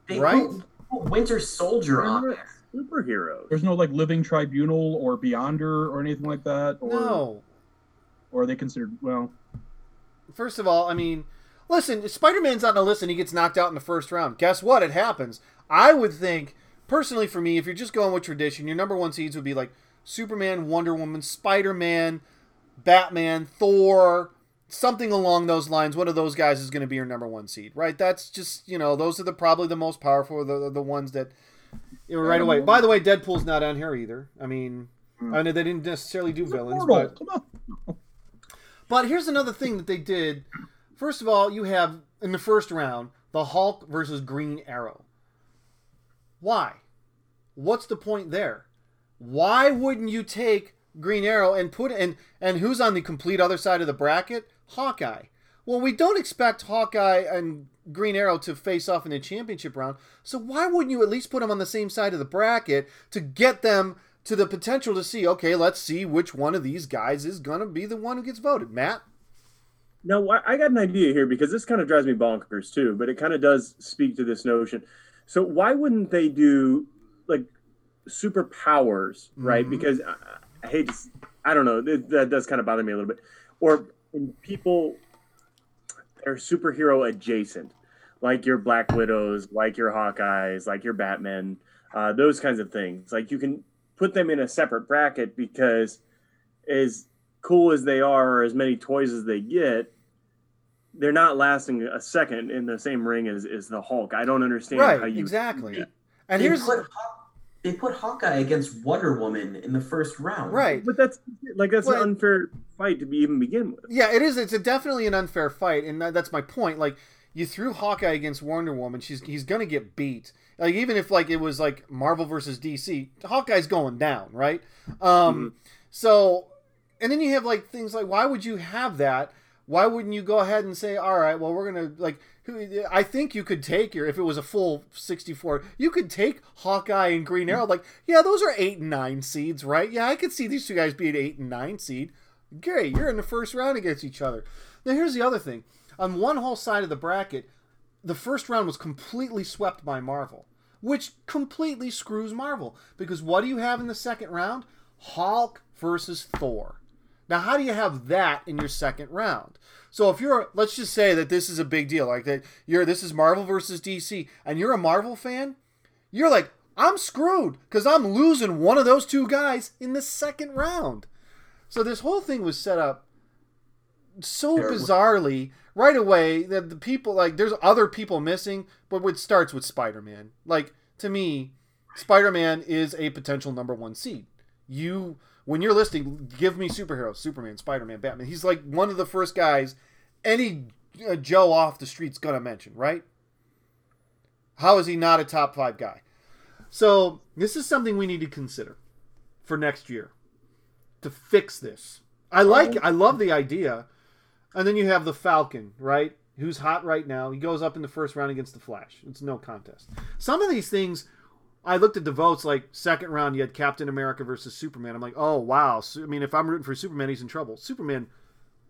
They Right? put, put Winter Soldier on there. Superheroes. there's no like living tribunal or beyonder or anything like that. Or, No. Or are they considered well? First of all, I mean, listen, Spider Man's on the list and he gets knocked out in the first round. Guess what? It happens. I would think, personally, for me, if you're just going with tradition, your number one seeds would be like Superman, Wonder Woman, Spider Man, Batman, Thor, something along those lines. One of those guys is going to be your number one seed, right? That's just, you know, those are the probably the most powerful, the, the ones that. You know, right away. By the way, Deadpool's not on here either. I mean, hmm. I know they didn't necessarily do It's a villains, portal. but Come on. but here's another thing that they did. First of all, you have in the first round the Hulk versus Green Arrow. Why? What's the point there? Why wouldn't you take Green Arrow and put and and who's on the complete other side of the bracket? Hawkeye. Well, we don't expect Hawkeye and Green Arrow to face off in the championship round. So why wouldn't you at least put them on the same side of the bracket to get them to the potential to see, okay, let's see which one of these guys is going to be the one who gets voted. Matt? No, I I got an idea here because this kind of drives me bonkers too, but it kind of does speak to this notion. So why wouldn't they do like superpowers, right? Mhm. Because I, I hate to, I don't know, that, that does kind of bother me a little bit. Or people are superhero adjacent, like your Black Widows, like your Hawkeyes, like your Batman, uh, those kinds of things. Like you can put them in a separate bracket because as cool as they are or as many toys as they get, they're not lasting a second in the same ring as, as the Hulk. I don't understand how you exactly. And they here's put they put Hawkeye against Wonder Woman in the first round. right. But that's like that's Well, an unfair fight to be, even begin with. Yeah, it is. It's a definitely an unfair fight, and that, that's my point. Like you threw Hawkeye against Wonder Woman, she's he's gonna get beat, Like even if like it was like Marvel versus DC, Hawkeye's going down, right? Um, so and then you have like things like why would you have that? Why wouldn't you go ahead and say, all right, well we're gonna like who I think you could take your if it was a full 64, you could take Hawkeye and Green Arrow. Like, yeah, those are eight and nine seeds, right? Yeah, I could see these two guys being eight and nine seed. Great, you're in the first round against each other. Now here's the other thing. On one whole side of the bracket, the first round was completely swept by Marvel, which completely screws Marvel. Because what do you have in the second round? Hulk versus Thor. Now, how do you have that in your second round? So if you're, let's just say that this is a big deal, like that you're, this is Marvel versus DC, and you're a Marvel fan, you're like, I'm screwed because I'm losing one of those two guys in the second round. So this whole thing was set up so bizarrely right away that the people like there's other people missing, but it starts with Spider-Man. Like to me, Spider-Man is a potential number one seed. You when you're listing, give me superheroes: Superman, Spider-Man, Batman. He's like one of the first guys any uh, Joe off the street's gonna mention, right? How is he not a top five guy? So this is something we need to consider for next year to fix this. I like, I love the idea, and then you have the Falcon, right? Who's hot right now? He goes up in the first round against the Flash. It's no contest. Some of these things, I looked at the votes. Like second round, you had Captain America versus Superman. I'm like, oh wow. So, I mean, if I'm rooting for Superman, he's in trouble. Superman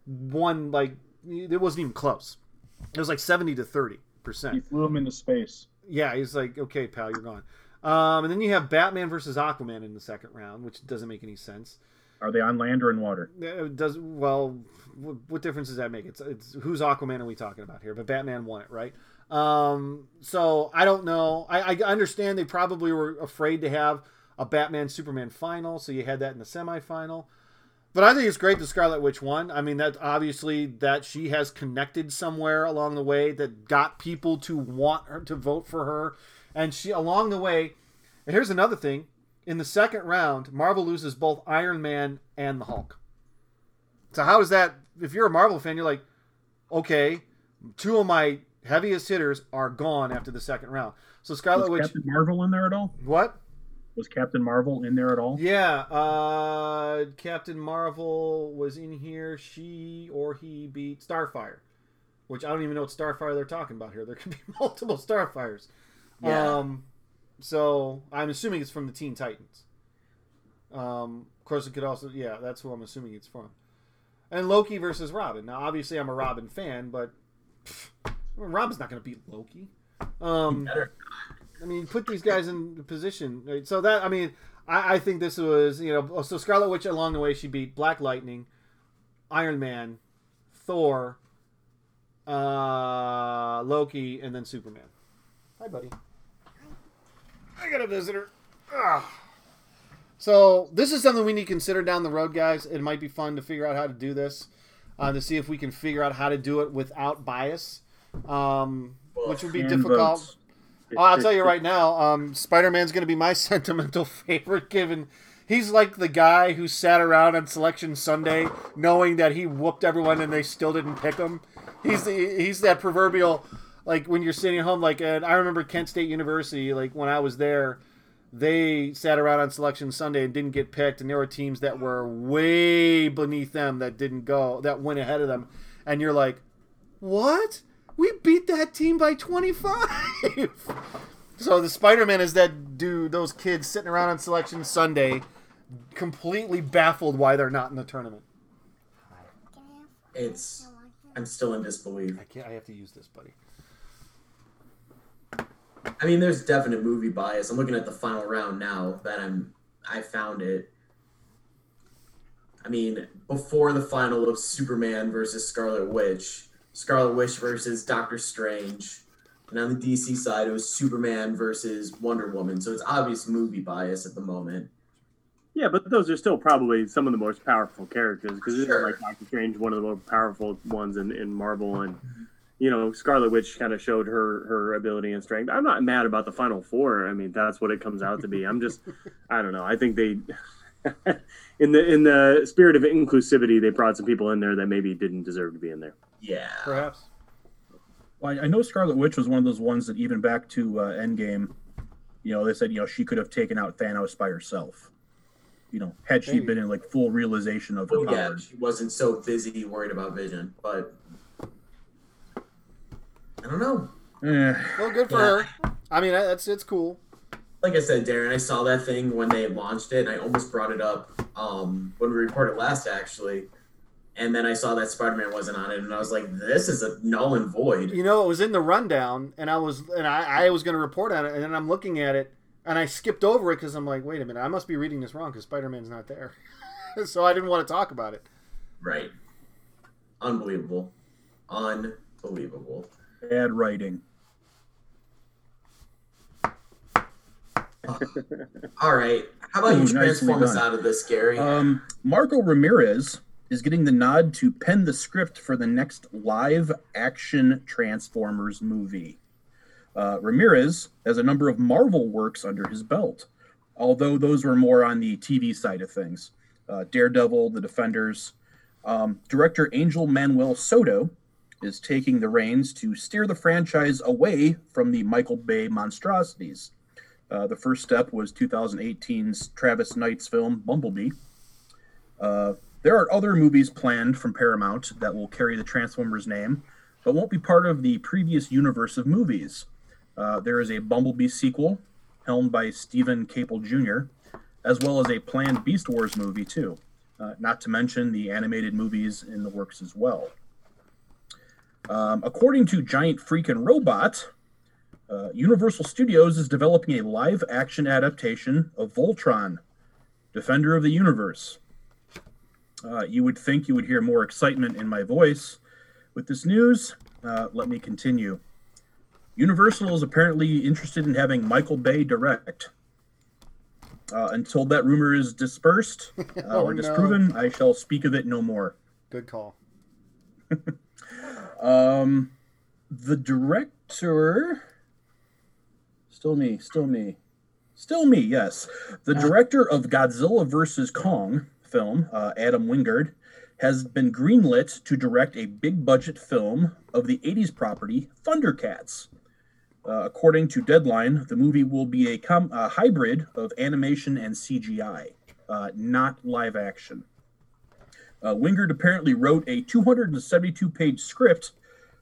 won like it wasn't even close. It was like seventy to 30%. He flew him into space. Yeah, he's like, okay, pal, you're gone. Um, and then you have Batman versus Aquaman in the second round, which doesn't make any sense. Are they on land or in water? Uh, Does well, what, difference does that make? It's it's who's Aquaman are we talking about here? But Batman won it, right? Um, so I don't know. I, I understand they probably were afraid to have a Batman Superman final, so you had that in the semifinal. But I think it's great that Scarlet Witch won. I mean, that obviously that she has connected somewhere along the way that got people to want her to vote for her, and she along the way. Here's another thing: in the second round, Marvel loses both Iron Man and the Hulk. So how is that? If you're a Marvel fan, you're like, okay, two of my heaviest hitters are gone after the second round. So Scarlet Was Witch, Captain Marvel in there at all? what? Was Captain Marvel in there at all? Yeah, uh, Captain Marvel was in here. She or he beat Starfire, which I don't even know what Starfire they're talking about here. There could be multiple Starfires. Yeah. Um, so I'm assuming it's from the Teen Titans. Um, of course, it could also, yeah, that's who I'm assuming it's from. And Loki versus Robin. Now, obviously, I'm a Robin fan, but pff, Robin's not going to beat Loki. Um, I mean, put these guys in the position. Right? So that I mean, I, I think this was you know so Scarlet Witch along the way she beat Black Lightning, Iron Man, Thor, uh, Loki, and then Superman. Hi, buddy. I got a visitor. Ugh. So this is something we need to consider down the road, guys. It might be fun to figure out how to do this, uh, to see if we can figure out how to do it without bias, um, which would be difficult. votes. Oh, I'll tell you right now, um, Spider Man's going to be my sentimental favorite. Given he's like the guy who sat around on Selection Sunday, knowing that he whooped everyone and they still didn't pick him. He's the, he's that proverbial, like when you're sitting at home. Like and I remember Kent State University, like when I was there, they sat around on Selection Sunday and didn't get picked, and there were teams that were way beneath them that didn't go, that went ahead of them, and you're like, what? We beat that team by 25. so the Spider-Man is that dude, those kids sitting around on Selection Sunday, completely baffled why they're not in the tournament. It's. I'm still in disbelief. I can't. I have to use this, buddy. I mean, there's definite movie bias. I'm looking at the final round now that I'm. I found it. I mean, before the final of Superman versus Scarlet Witch, Scarlet Witch versus Doctor Strange, and on the DC side, it was Superman versus Wonder Woman. So it's obvious movie bias at the moment. Yeah, but those are still probably some of the most powerful characters because Sure. like Doctor Strange one of the most powerful ones in, in Marvel and mm-hmm. You know Scarlet Witch kind of showed her her ability and strength. I'm not mad about the final four. I mean that's what it comes out to be. I'm just I don't know. I think they in the in the spirit of inclusivity they brought some people in there that maybe didn't deserve to be in there. Yeah. Perhaps. Well, I I know Scarlet Witch was one of those ones that even back to uh, Endgame, You know, they said you know she could have taken out Thanos by herself. You know, had she Maybe. been in like full realization of her Oh, yeah, she wasn't so busy worried about Vision, but I don't know. Eh, Well, good for Yeah. her. I mean, that's it's cool. Like I said, Darren, I saw that thing when they launched it, and I almost brought it up um, when we recorded last, actually. And then I saw that Spider-Man wasn't on it, and I was like, "This is a null and void." You know, it was in the rundown, and I was and I, I was going to report on it, and then I'm looking at it, and I skipped over it because I'm like, wait a minute, I must be reading this wrong because Spider Man's not there, so I didn't want to talk about it. Right? Unbelievable, unbelievable. Bad writing. All right, how about Ooh, you transform us out of this, Gary? Um, Marco Ramirez is getting the nod to pen the script for the next live action Transformers movie. Uh, Ramirez has a number of Marvel works under his belt, although those were more on the TV side of things. Uh, Daredevil, The Defenders. Um, director Angel Manuel Soto is taking the reins to steer the franchise away from the Michael Bay monstrosities. Uh, the first step was 2018's Travis Knight's film Bumblebee. Uh, there are other movies planned from Paramount that will carry the Transformers name, but won't be part of the previous universe of movies. Uh, there is a Bumblebee sequel, helmed by Stephen Caple Jr., as well as a planned Beast Wars movie, too. Uh, not to mention the animated movies in the works as well. Um, according to Giant Freakin' Robot, uh, Universal Studios is developing a live action adaptation of Voltron, Defender of the Universe. Uh, you would think you would hear more excitement in my voice with this news. Uh, let me continue. Universal is apparently interested in having Michael Bay direct. Uh, until that rumor is dispersed uh, Oh, or no. disproven, I shall speak of it no more. Good call. Um, the director, still me, still me, still me. Yes, the director of Godzilla vs Kong film, uh, Adam Wingard, has been greenlit to direct a big budget film of the '80s property Thundercats. Uh, according to Deadline, the movie will be a, com- a hybrid of animation and CGI, uh, not live action. Uh, Wingard apparently wrote a 272 page script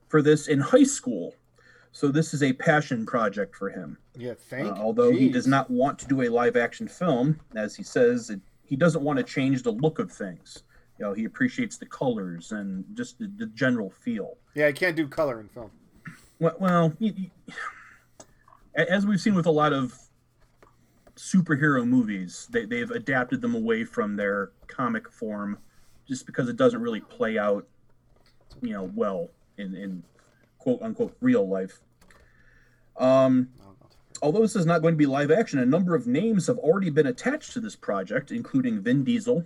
for this in high school. So this is a passion project for him. Yeah, Uh, thank. although he does not want to do a live action film, as he says, it, he doesn't want to change the look of things. You know, he appreciates the colors and just the, the general feel. Yeah, I can't do color in film. Well, well y- a- as we've seen with a lot of superhero movies, they, they've adapted them away from their comic form just because it doesn't really play out, you know, well in, in quote unquote real life. Um, although this is not going to be live action, a number of names have already been attached to this project, including Vin Diesel,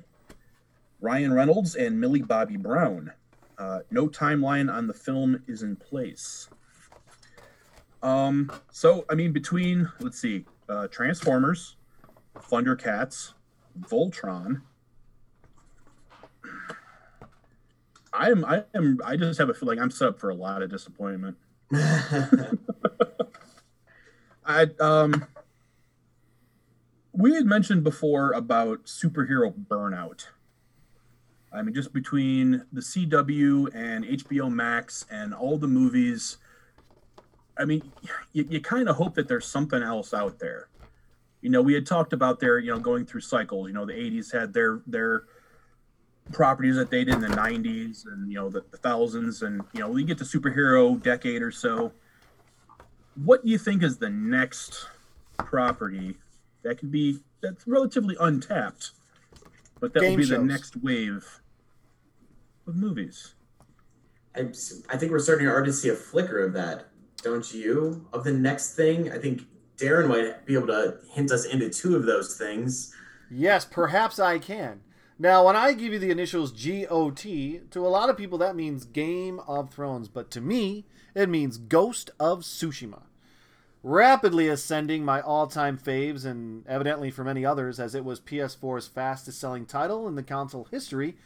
Ryan Reynolds, and Millie Bobby Brown. Uh, no timeline on the film is in place. Um, so I mean, between let's see, uh, Transformers, Thundercats, Voltron. I am, I am, I just have a feeling I'm set up for a lot of disappointment. I um we had mentioned before about superhero burnout. I mean, just between the CW and HBO Max and all the movies, I mean, you, you kind of hope that there's something else out there. You know, we had talked about their, you know, going through cycles. You know, the '80s had their their properties that they did in the '90s, and you know, the, the thousands, and you know, we get to superhero decade or so what do you think is the next property that could be that's relatively untapped, but that Game will be the next wave of movies? I, I think we're starting to already see a flicker of that, don't you? Of the next thing, I think Darren might be able to hint us into two of those things. Yes, perhaps I can. Now, when I give you the initials GOT, to a lot of people that means Game of Thrones, but to me, it means Ghost of Tsushima. Rapidly ascending my all time faves, and evidently for many others, as it was PS4's fastest selling title in the console history,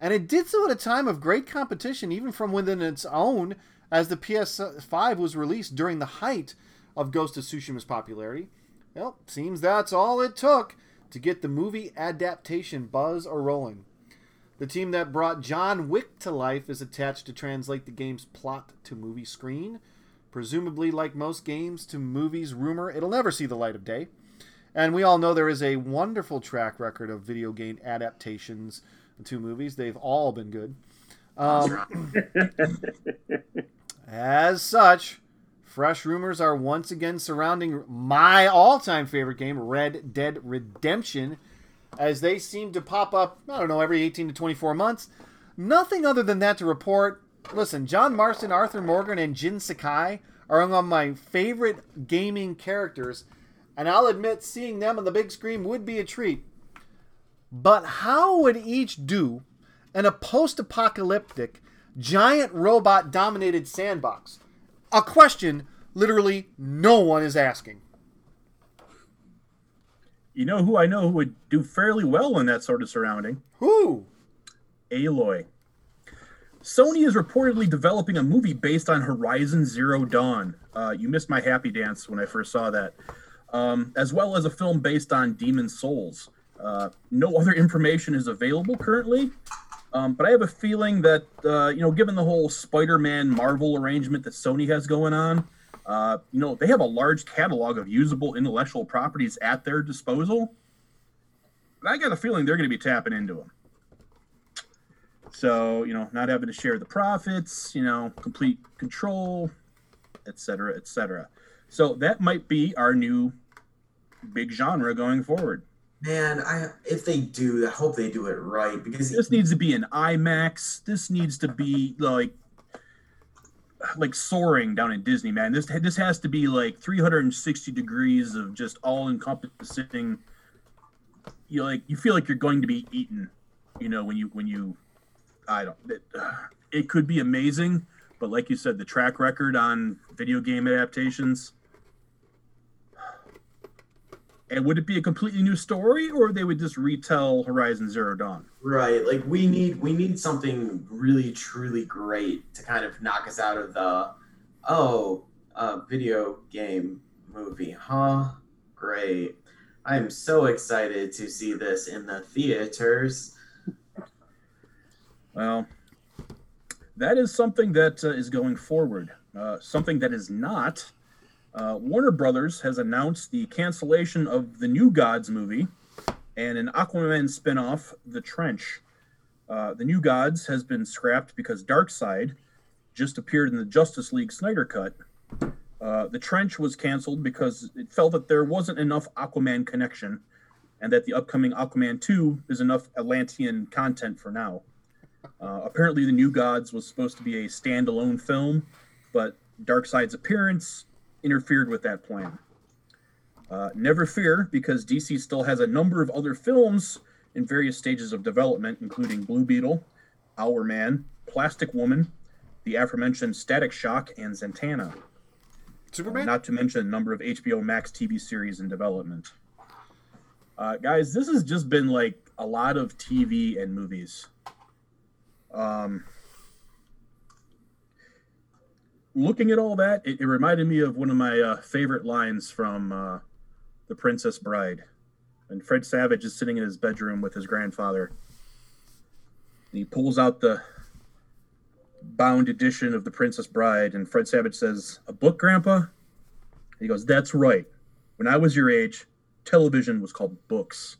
and it did so at a time of great competition, even from within its own, as the PS5 was released during the height of Ghost of Tsushima's popularity. Well, seems that's all it took to get the movie adaptation buzz a rolling. The team that brought John Wick to life is attached to translate the game's plot to movie screen. Presumably, like most games to movies, rumor it'll never see the light of day. And we all know there is a wonderful track record of video game adaptations to movies. They've all been good. Um, as such, fresh rumors are once again surrounding my all time favorite game, Red Dead Redemption, as they seem to pop up, I don't know, every 18 to 24 months. Nothing other than that to report. Listen, John Marston, Arthur Morgan, and Jin Sakai are among my favorite gaming characters and I'll admit seeing them on the big screen would be a treat. But how would each do in a post apocalyptic, giant robot dominated sandbox? A question literally no one is asking. You know who I know who would do fairly well in that sort of surrounding? Who? Aloy. Sony is reportedly developing a movie based on Horizon Zero Dawn. Uh, you missed my happy dance when I first saw that um, as well as a film based on Demon's Souls. Uh, no other information is available currently, um, but I have a feeling that uh, you know, given the whole Spider-Man Marvel arrangement that Sony has going on, uh, you know, they have a large catalog of usable intellectual properties at their disposal. But I got a feeling they're going to be tapping into them. So you know, not having to share the profits, you know, complete control, et cetera, et cetera. So that might be our new big genre going forward. Man, I if they do, I hope they do it right because this needs to be an IMAX. This needs to be like like soaring down in Disney, man. This this has to be like 360 degrees of just all encompassing. You like you feel like you're going to be eaten, you know, when you when you I don't it, it could be amazing, but like you said, the track record on video game adaptations and would it be a completely new story, or they would just retell Horizon Zero Dawn? Right. Like we need we need something really truly great to kind of knock us out of the oh uh, video game movie, huh? Great. I am so excited to see this in the theaters. Well, that is something that uh, is going forward. Uh, something that is not uh, Warner Brothers has announced the cancellation of the New Gods movie and an Aquaman spinoff, The Trench. Uh, the New Gods has been scrapped because Darkseid just appeared in the Justice League Snyder Cut. Uh, the Trench was canceled because it felt that there wasn't enough Aquaman connection and that the upcoming Aquaman 2 is enough Atlantean content for now. Uh, apparently, The New Gods was supposed to be a standalone film, but Darkseid's appearance interfered with that plan. Uh, never fear, because DC still has a number of other films in various stages of development, including Blue Beetle, Hourman, Plastic Woman, the aforementioned Static Shock, and Zatanna. Superman? Uh, not to mention a number of HBO Max TV series in development. Uh, guys, this has just been like a lot of TV and movies. Um, looking at all that, it, it, reminded me of one of my uh, favorite lines from uh, The Princess Bride. And Fred Savage is sitting in his bedroom with his grandfather. And he pulls out the bound edition of The Princess Bride, and Fred Savage says, A book, Grandpa? He goes, That's right. When I was your age, television was called books.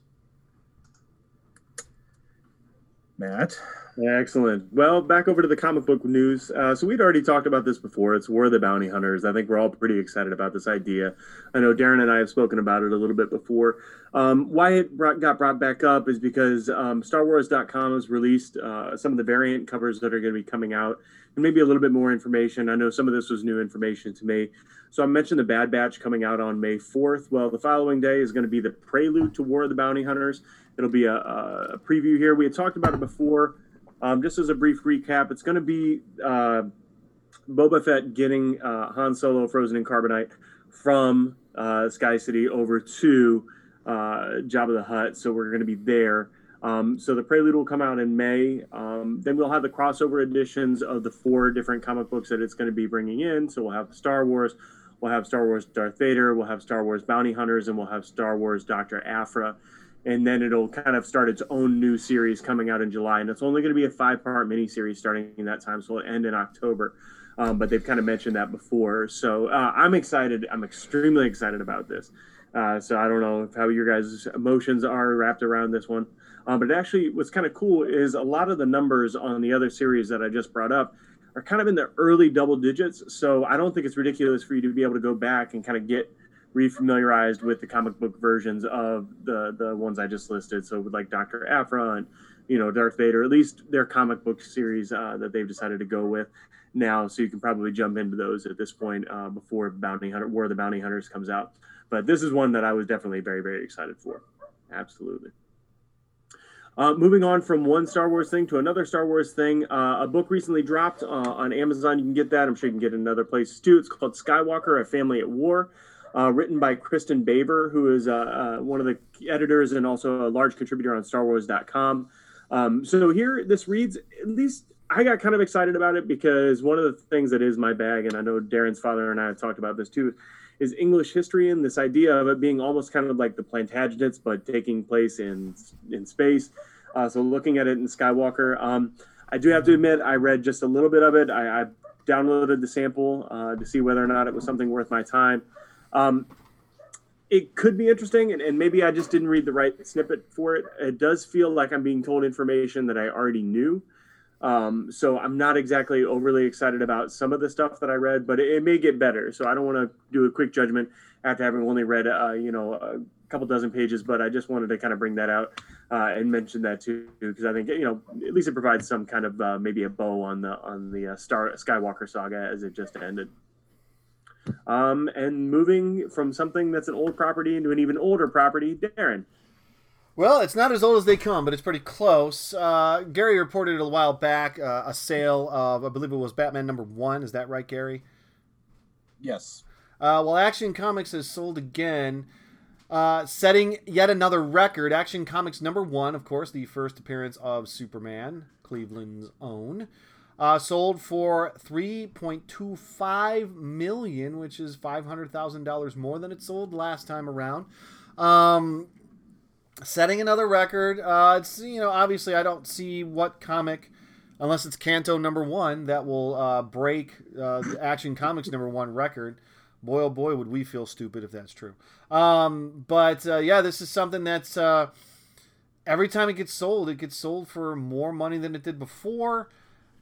Matt, Excellent. Well, back over to the comic book news. Uh, so we'd already talked about this before. It's War of the Bounty Hunters. I think we're all pretty excited about this idea. I know Darren and I have spoken about it a little bit before. Um, why it brought, got brought back up is because um, StarWars.com has released uh, some of the variant covers that are going to be coming out, and maybe a little bit more information. I know some of this was new information to me. So I mentioned the Bad Batch coming out on May 4th. Well, the following day is going to be the prelude to War of the Bounty Hunters. It'll be a, a preview here. We had talked about it before. Um, just as a brief recap, it's going to be uh, Boba Fett getting uh, Han Solo frozen in carbonite from uh, Sky City over to uh, Jabba the Hutt. So we're going to be there. Um, so the Prelude will come out in May. Um, then we'll have the crossover editions of the four different comic books that it's going to be bringing in. So we'll have Star Wars, We'll have Star Wars Darth Vader, we'll have Star Wars Bounty Hunters, and we'll have Star Wars Dr. Aphra. And then it'll kind of start its own new series coming out in July. And it's only going to be a five part miniseries starting in that time. So it'll end in October. Um, but they've kind of mentioned that before. So uh, I'm excited. I'm extremely excited about this. Uh, so I don't know how your guys' emotions are wrapped around this one. Um, but actually, what's kind of cool is a lot of the numbers on the other series that I just brought up are kind of in the early double digits. So I don't think it's ridiculous for you to be able to go back and kind of get refamiliarized with the comic book versions of the the ones I just listed. So with like Doctor Aphra and you know Darth Vader, at least their comic book series uh, that they've decided to go with now. So you can probably jump into those at this point uh, before Bounty Hunter War of the Bounty Hunters comes out. But this is one that I was definitely very very excited for. Absolutely. Uh, moving on from one Star Wars thing to another Star Wars thing, uh, a book recently dropped uh, on Amazon. You can get that. I'm sure you can get it in other places too. It's called Skywalker: A Family at War, uh, written by Kristin Baver, who is uh, uh, one of the editors and also a large contributor on StarWars.com. Um, so here, this reads at least. I got kind of excited about it because one of the things that is my bag, and I know Darren's father and I have talked about this too, is English history and this idea of it being almost kind of like the Plantagenets, but taking place in in space. Uh, so looking at it in Skywalker, um, I do have to admit I read just a little bit of it. I, I downloaded the sample uh, to see whether or not it was something worth my time. Um, it could be interesting, and, and, maybe I just didn't read the right snippet for it. It does feel like I'm being told information that I already knew. Um, so I'm not exactly overly excited about some of the stuff that I read, but it, it may get better. So I don't want to do a quick judgment after having only read, uh, you know, a couple dozen pages. But I just wanted to kind of bring that out uh, and mention that too, because I think you know at least it provides some kind of uh, maybe a bow on the on the uh, Star Skywalker saga as it just ended. Um, and moving from something that's an old property into an even older property, Darren. Well, it's not as old as they come, but it's pretty close. Uh, Gary reported a while back uh, a sale of, I believe it was Batman number one. Is that right, Gary? Yes. Uh, well, Action Comics has sold again, uh, setting yet another record. Action Comics number one, of course, the first appearance of Superman, Cleveland's own, uh, sold for 3.25 million, which is $500,000 more than it sold last time around. Um, setting another record. Uh, it's you know obviously I don't see what comic, unless it's Canto number one, that will uh, break uh, the Action Comics number one record. Boy oh boy, would we feel stupid if that's true. Um, but uh, yeah, this is something that's uh, every time it gets sold, it gets sold for more money than it did before.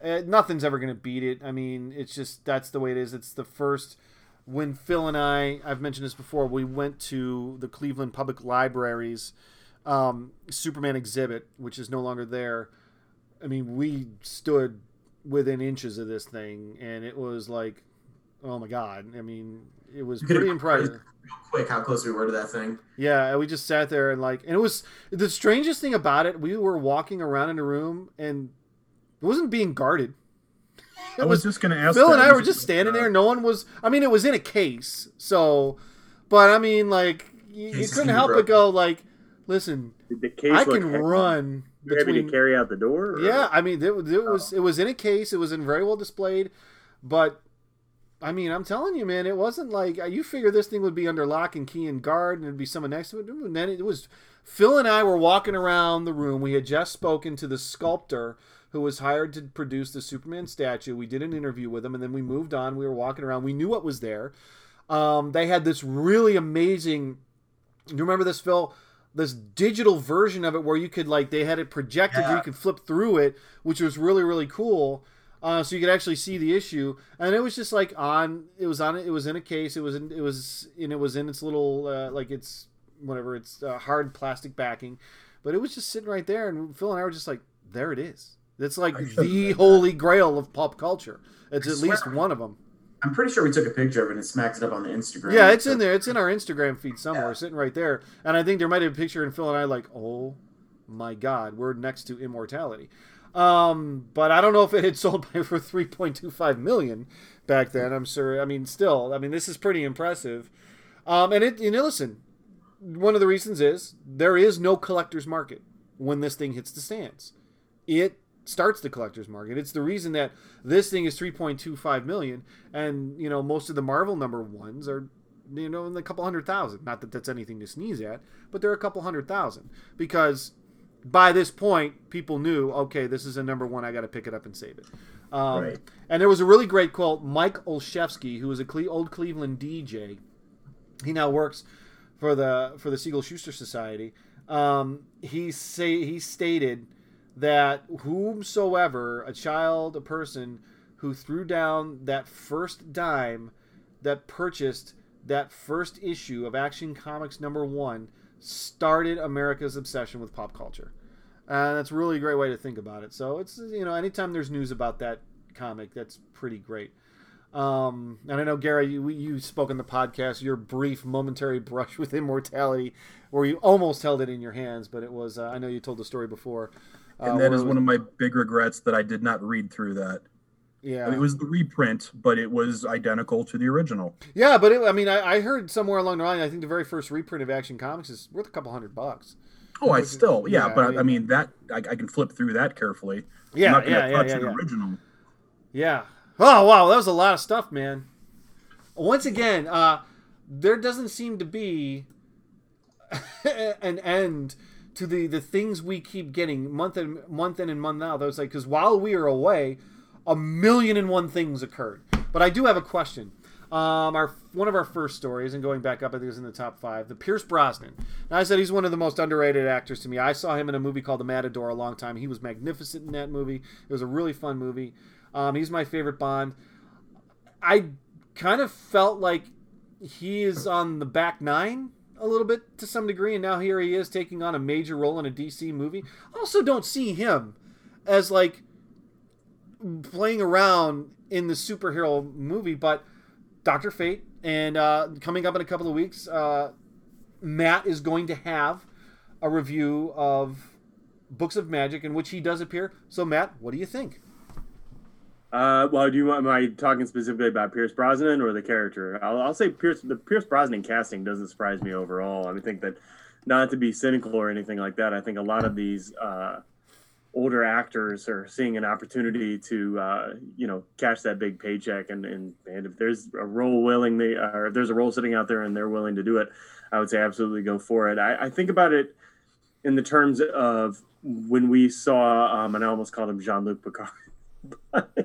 Uh, nothing's ever gonna beat it. I mean, it's just that's the way it is. It's the first when Phil and I, I've mentioned this before, we went to the Cleveland Public Libraries um, Superman exhibit, which is no longer there. I mean, we stood within inches of this thing, and it was like, oh my god! I mean, it was pretty impressive. Real quick, how close we were to that thing. Yeah, we just sat there and like, and it was the strangest thing about it. We were walking around in a room, and it wasn't being guarded. It I was, was just going to ask. Phil and I were just standing there. Uh, no one was. I mean, it was in a case, so, but I mean, like, you, you couldn't help but go like listen, I can run between to carry out the door. Or? Yeah, I mean, it, it was oh. it was in a case. It was in very well displayed, but I mean, I'm telling you, man, it wasn't like uh, you figure this thing would be under lock and key and guard, and there'd be someone next to it. And then it was Phil and I were walking around the room. We had just spoken to the sculptor who was hired to produce the Superman statue. We did an interview with him, and then we moved on. We were walking around. We knew what was there. Um, they had this really amazing. Do you remember this, Phil? this digital version of it where you could like they had it projected yeah. you could flip through it which was really really cool uh, so you could actually see the issue and it was just like on it was on it was in a case it was in, it was and it was in its little uh, like it's whatever it's uh, hard plastic backing but it was just sitting right there and phil and i were just like there it is it's like the holy grail of pop culture it's at least one of them I'm pretty sure we took a picture of it and smacked it up on the Instagram. Yeah, it's so. in there. It's in our Instagram feed somewhere, yeah. sitting right there. And I think there might have a picture, and Phil and I like, oh my god, we're next to immortality. Um, but I don't know if it had sold by for 3.25 million back then. I'm sure. I mean, still, I mean, this is pretty impressive. Um, and it, you know, listen, one of the reasons is there is no collector's market when this thing hits the stands. It starts the collector's market. It's the reason that this thing is 3.25 million, and you know most of the Marvel number ones are you know in a couple hundred thousand. Not that that's anything to sneeze at, but they're a couple hundred thousand because by this point people knew okay this is a number one I got to pick it up and save it. Um, Right. And there was a really great quote. Mike Olszewski, who was a Cle- old Cleveland DJ, he now works for the for the Siegel Shuster Society. Um, he say he stated that whomsoever a child, a person who threw down that first dime that purchased that first issue of Action Comics number one started America's obsession with pop culture. And that's really a great way to think about it. So it's you know anytime there's news about that comic, that's pretty great. Um, and I know Gary, you, you spoke in the podcast your brief momentary brush with immortality, where you almost held it in your hands, but it was uh, I know you told the story before. Uh, and that is one of my big regrets that I did not read through that. yeah I mean, it was the reprint, but it was identical to the original. yeah, but it, I mean I, I heard somewhere along the line I think the very first reprint of Action Comics is worth a couple hundred bucks. Oh, I still, yeah, yeah, but I I mean- mean, that I, I can flip through that carefully. Yeah, I'm not gonna yeah, yeah, touch yeah, an yeah. original. Yeah. Oh wow, that was a lot of stuff, man. Once again, uh, there doesn't seem to be an end to the the things we keep getting month and month in and month out. Was like because while we were away, a million and one things occurred. But I do have a question. Um, our one of our first stories, and going back up, I think it was in the top five. The Pierce Brosnan. Now I said he's one of the most underrated actors to me. I saw him in a movie called The Matador a long time. He was magnificent in that movie. It was a really fun movie. Um, he's my favorite Bond. I kind of felt like he is on the back nine a little bit to some degree, and now here he is taking on a major role in a DC movie. Also, don't see him as like playing around in the superhero movie, but Doctor Fate, and uh, coming up in a couple of weeks, uh, Matt is going to have a review of Books of Magic in which he does appear. So, Matt, what do you think? Uh, well, do you want? Am I talking specifically about Pierce Brosnan or the character? I'll, I'll say Pierce. The Pierce Brosnan casting doesn't surprise me overall. I think that not to be cynical or anything like that. I think a lot of these uh, older actors are seeing an opportunity to, uh, you know, cash that big paycheck. And, and and if there's a role willing, they or if there's a role sitting out there and they're willing to do it, I would say absolutely go for it. I, I think about it in the terms of when we saw, um, and I almost called him Jean Luc Picard.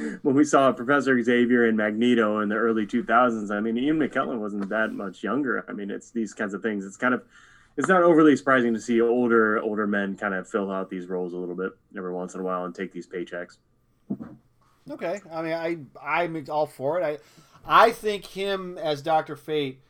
when we saw Professor Xavier and Magneto in the early 2000s, I mean, Ian McKellen wasn't that much younger. I mean, it's these kinds of things. It's kind of, it's not overly surprising to see older, older men kind of fill out these roles a little bit every once in a while and take these paychecks. Okay, I mean, I I'm all for it. I I think him as Doctor Fate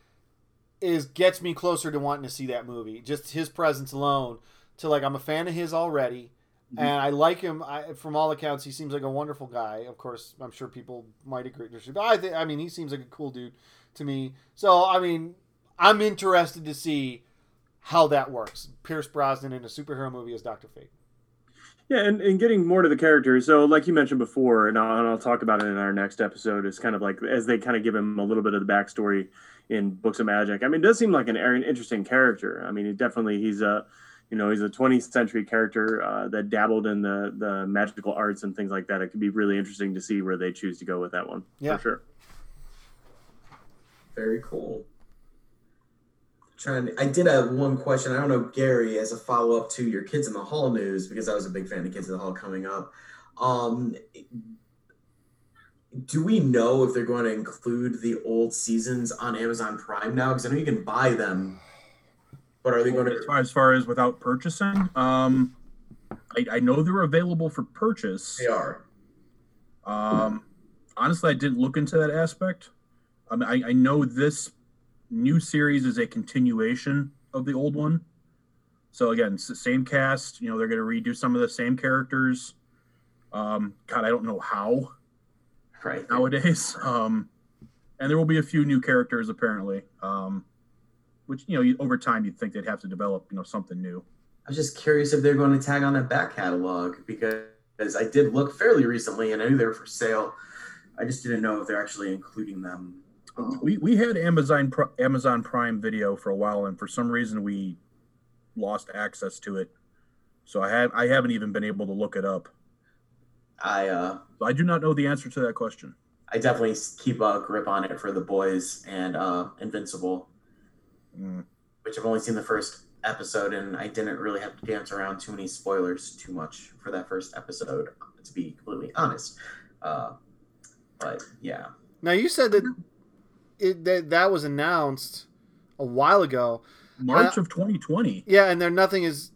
is gets me closer to wanting to see that movie. Just his presence alone, to like I'm a fan of his already, Mhm. and I like him. I, from all accounts, he seems like a wonderful guy. Of course, I'm sure people might agree, but I think I mean he seems like a cool dude to me. So I mean, I'm interested to see how that works. Pierce Brosnan in a superhero movie as Doctor Fate. Yeah, and, and getting more to the character. So, like you mentioned before, and I'll, and I'll talk about it in our next episode, is kind of like as they kind of give him a little bit of the backstory in Books of Magic. I mean, it does seem like an, an interesting character. I mean, he definitely he's a you know he's a 20th century character uh, that dabbled in the the magical arts and things like that. It could be really interesting to see where they choose to go with that one. Yeah. for sure. Very cool. Trying, to, I did have one question. I don't know, Gary, as a follow up to your Kids in the Hall news, because I was a big fan of Kids in the Hall coming up. Um, do we know if they're going to include the old seasons on Amazon Prime now? Because I know you can buy them, but are they going As to? far, as far as without purchasing, um, I, I know they're available for purchase. They are. Um, honestly, I didn't look into that aspect. I mean, I, I know this new series is a continuation of the old one. So again, it's the same cast. You know, they're going to redo some of the same characters. Um, God, I don't know how Right. nowadays. Um, and there will be a few new characters apparently. Um, which you know, you, over time, you'd think they'd have to develop, you know, something new. I was just curious if they're going to tag on that back catalog because I did look fairly recently and I knew they were for sale. I just didn't know if they're actually including them. We we had Amazon Amazon Prime Video for a while, and for some reason we lost access to it. So I have I haven't even been able to look it up. I uh, So I do not know the answer to that question. I definitely keep a grip on it for the boys and uh, Invincible, Mm. which I've only seen the first episode, and I didn't really have to dance around too many spoilers too much for that first episode, to be completely honest. Uh, but yeah, Now you said that it that, that was announced a while ago. March Uh, of 2020. Yeah, and there nothing has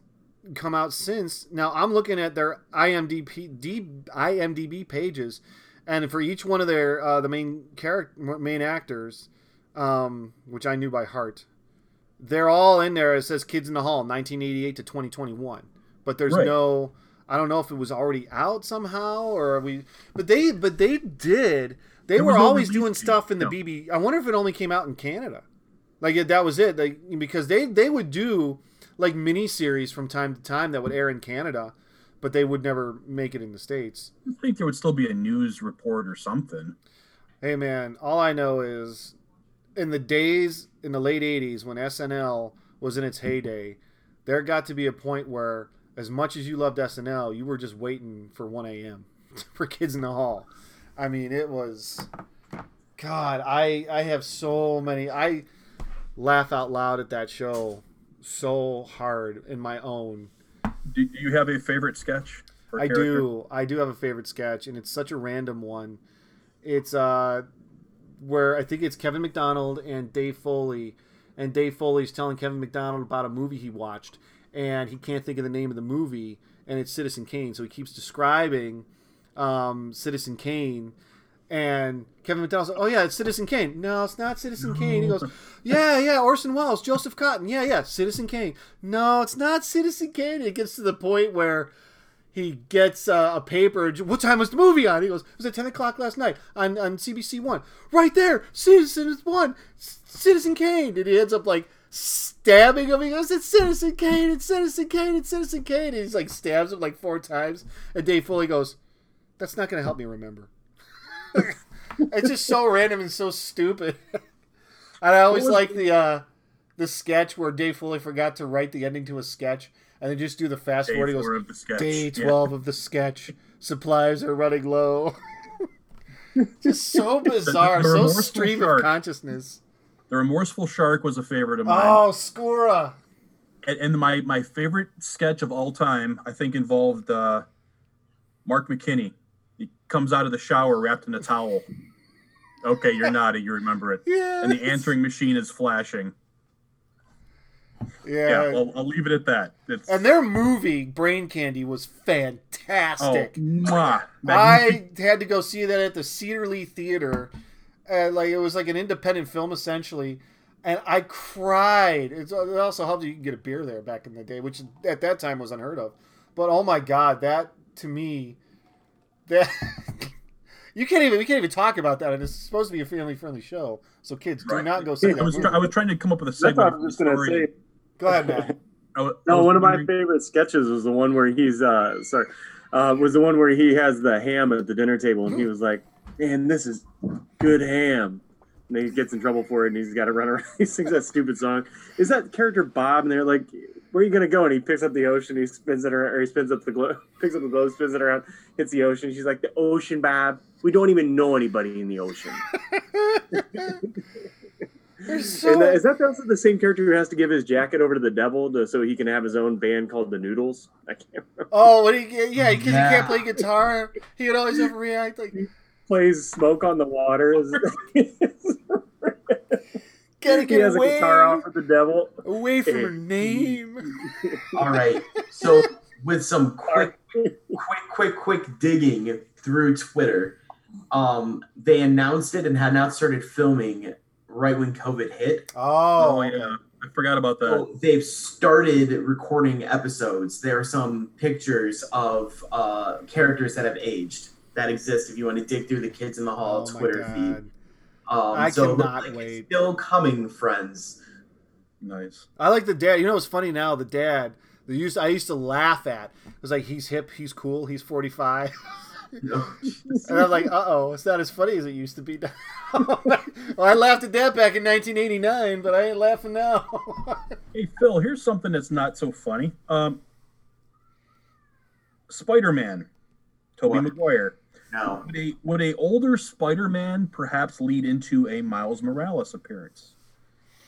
come out since. Now I'm looking at their IMDb D, IMDb pages, and for each one of their uh, the main character main actors, um, which I knew by heart, they're all in there. It says "Kids in the Hall" 1988 to 2021, but there's Right. no. I don't know if it was already out somehow or we, but they but they did. They There were no always doing stuff in the no. BB. I wonder if it only came out in Canada. Like that was it. Like because they they would do like mini series from time to time that would air in Canada, but they would never make it in the states. I think there would still be a news report or something. Hey man, all I know is in the days in the late '80s when SNL was in its heyday, there got to be a point where, as much as you loved SNL, you were just waiting for 1 a.m. for Kids in the Hall. I mean, it was. God, I I have so many. I laugh out loud at that show so hard in my own. Do, do you have a favorite sketch? I character? do. I do have a favorite sketch, and it's such a random one. It's uh, where I think it's Kevin McDonald and Dave Foley, and Dave Foley's telling Kevin McDonald about a movie he watched, and he can't think of the name of the movie, and it's Citizen Kane. So he keeps describing um, Citizen Kane. And Kevin McDonald's like, oh yeah, it's Citizen Kane. No, it's not Citizen Kane. He goes, yeah, yeah, Orson Welles, Joseph Cotten. Yeah, yeah, Citizen Kane. No, it's not Citizen Kane. It gets to the point where he gets uh, a paper. What time was the movie on? He goes, it was at 10 o'clock last night on, on CBC One. Right there, Citizen One, C- Citizen Kane. And he ends up like stabbing him. He goes, it's Citizen Kane, it's Citizen Kane, it's Citizen Kane. And he's like stabs him like four times. And Dave Foley goes, that's not going to help me remember. it's just so random and so stupid. and I always like the uh, the sketch where Dave Foley forgot to write the ending to a sketch, and then just do the fast Day forward. He goes, four of the sketch. Day Yeah. 12 of the sketch. Supplies are running low. Just so bizarre, so stream of consciousness. The remorseful shark was a favorite of mine. Oh, Scora. and, and my my favorite sketch of all time, I think, involved uh, Mark McKinney. He comes out of the shower wrapped in a towel. Okay, you're nodding. You remember it. Yeah. And the answering machine is flashing. Yeah. Yeah, well, I'll leave it at that. It's, and their movie, Brain Candy, was oh, fantastic. mwah, I had to go see that at the Cedar Lee Theater. And like it was like an independent film essentially. And I cried. It's, it also helped you can get a beer there back in the day, which at that time was unheard of. But oh my god, that to me, that you can't even we can't even talk about that. And it's supposed to be a family friendly show, so kids do Right. not go see that. I was movie. try, I was trying to come up with a That's what segment. I was gonna say. Go ahead, Matt. I wa- I No, one of my favorite sketches was the one where he's uh sorry, uh was the one where he has the ham at the dinner table and he was like, "Man, this is good ham." And he gets in trouble for it and he's got to run around. He sings that stupid song. Is that character Bob? And they're like, "Where are you gonna go?" And he picks up the ocean. He spins it around, or he spins up the globe, picks up the globe, spins it around, hits the ocean. She's like, "The ocean, Bob. We don't even know anybody in the ocean." They're And so that- is that also the same character who has to give his jacket over to the devil to, so he can have his own band called the Noodles? I can't remember. Oh, he yeah, because he can't play guitar, he would always overreact like plays "Smoke on the Water." gotta he get has a guitar off with the devil. away from her name. all right. So with some quick quick, quick, quick digging through Twitter, um, they announced it and had not started filming right when COVID hit. Oh, Oh, yeah. I forgot about that. So they've started recording episodes. There are some pictures of uh, characters that have aged that exist if you want to dig through the Kids in the Hall Oh Twitter God. feed. Um, I so cannot like it's wait. Still coming, friends. Nice. I like the dad. You know what's funny now? The dad. The used I used to laugh at. It was like he's hip, he's cool, he's forty five. No. And I'm like, uh oh, it's not as funny as it used to be now. well, I laughed at that back in 1989, but I ain't laughing now. Hey Phil, here's something that's not so funny. Um, Spider-Man, Tobey Maguire. No. Would a would a older Spider-Man perhaps lead into a Miles Morales appearance?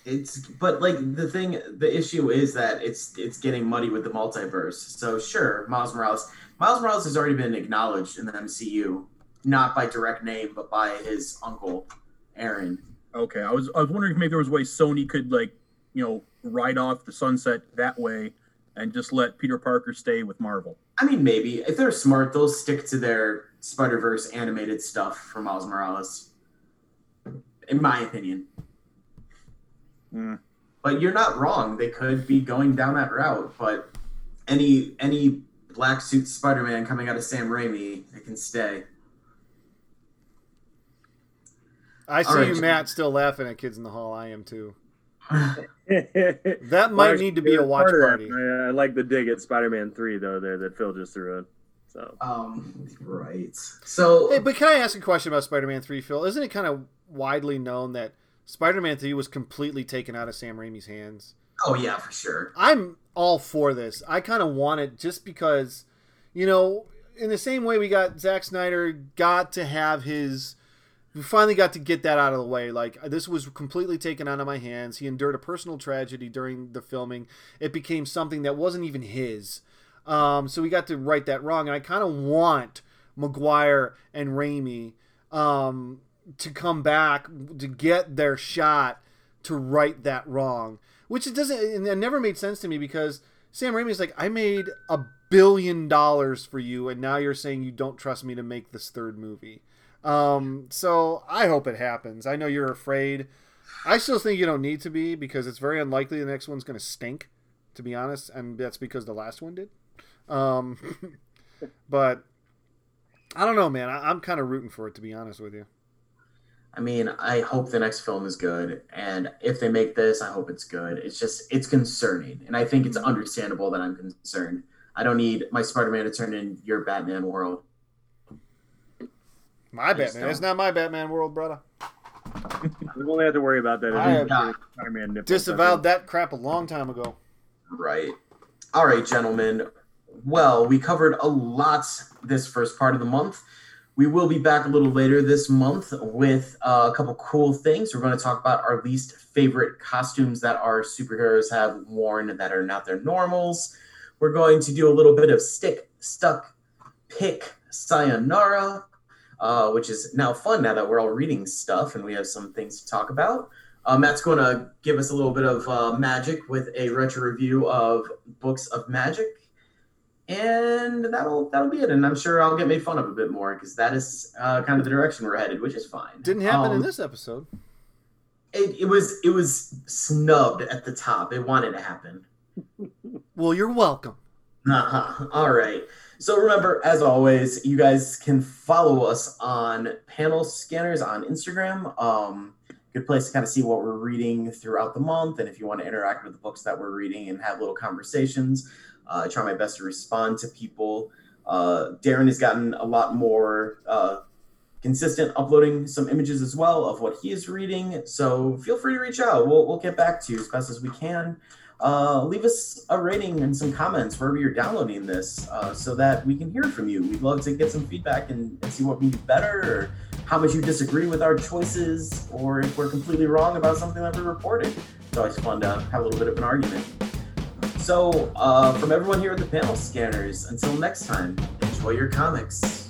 It's but like the thing, the issue is that it's it's getting muddy with the multiverse. So sure, Miles Morales. Miles Morales has already been acknowledged in the MCU, not by direct name, but by his uncle, Aaron. Okay, I was I was wondering if maybe there was a way Sony could like you know ride off the sunset that way and just let Peter Parker stay with Marvel. I mean, maybe if they're smart, they'll stick to their Spider Verse animated stuff for Miles Morales. In my opinion. Hmm. But you're not wrong. They could be going down that route. But any any black suit Spider Man coming out of Sam Raimi, it can stay. I see All right. you, Matt, still laughing at Kids in the Hall. I am too. that That might need to be a watch party. I, I like the dig at Spider-Man Three though there that Phil just threw in. So um, right. So Hey, but can I ask a question about Spider-Man Three, Phil? Isn't it kind of widely known that Spider-Man Three was completely taken out of Sam Raimi's hands? oh yeah, for sure. I'm all for this. I kind of want it just because, you know, in the same way we got Zack Snyder got to have his. We finally got to get that out of the way. Like this was completely taken out of my hands. He endured a personal tragedy during the filming. It became something that wasn't even his. Um, so we got to right that wrong. And I kind of want Maguire and Raimi um, to come back to get their shot to right that wrong. Which it doesn't. and It never made sense to me because Sam Raimi's like, I made a billion dollars for you, and now you're saying you don't trust me to make this third movie. Um, so I hope it happens. I know you're afraid. I still think you don't need to be because it's very unlikely the next one's going to stink, to be honest, and that's because the last one did. Um, but I don't know, man. I, I'm kind of rooting for it, to be honest with you. I mean, I hope the next film is good, and if they make this, I hope it's good. It's just it's concerning, and I think it's mm-hmm. understandable that I'm concerned. I don't need my Spider-Man to turn in your Batman world. My Please Batman. It's not my Batman world, brother. we only have to worry about that. I have- Spider-Man nipples. Disavowed that crap a long time ago. Right. All right, gentlemen. Well, we covered a lot this first part of the month. We will be back a little later this month with uh, a couple cool things. We're going to talk about our least favorite costumes that our superheroes have worn that are not their normals. We're going to do a little bit of stick, stuck, pick, sayonara, uh, which is now fun now that we're all reading stuff and we have some things to talk about. Uh, Matt's going to give us a little bit of uh, magic with a retro review of books of magic, and that'll that'll be it. And I'm sure I'll get made fun of a bit more because that is uh, kind of the direction we're headed, which is fine. Didn't happen in Um, this episode. It, it was it was snubbed at the top. It wanted to happen. Well, you're welcome. Uh-huh. All right. So remember, as always, you guys can follow us on Panel Scanners on Instagram. Um, good place to kind of see what we're reading throughout the month, and if you want to interact with the books that we're reading and have little conversations, uh, I try my best to respond to people. Uh, Darren has gotten a lot more uh, consistent, uploading some images as well of what he is reading. So feel free to reach out. We'll we'll get back to you as best as we can uh, leave us a rating and some comments wherever you're downloading this uh, so that we can hear from you. We'd love to get some feedback and, and see what we do better or how much you disagree with our choices or if we're completely wrong about something that we reported. It's always fun to have a little bit of an argument. So, uh, from everyone here at the panel scanners, until next time, enjoy your comics.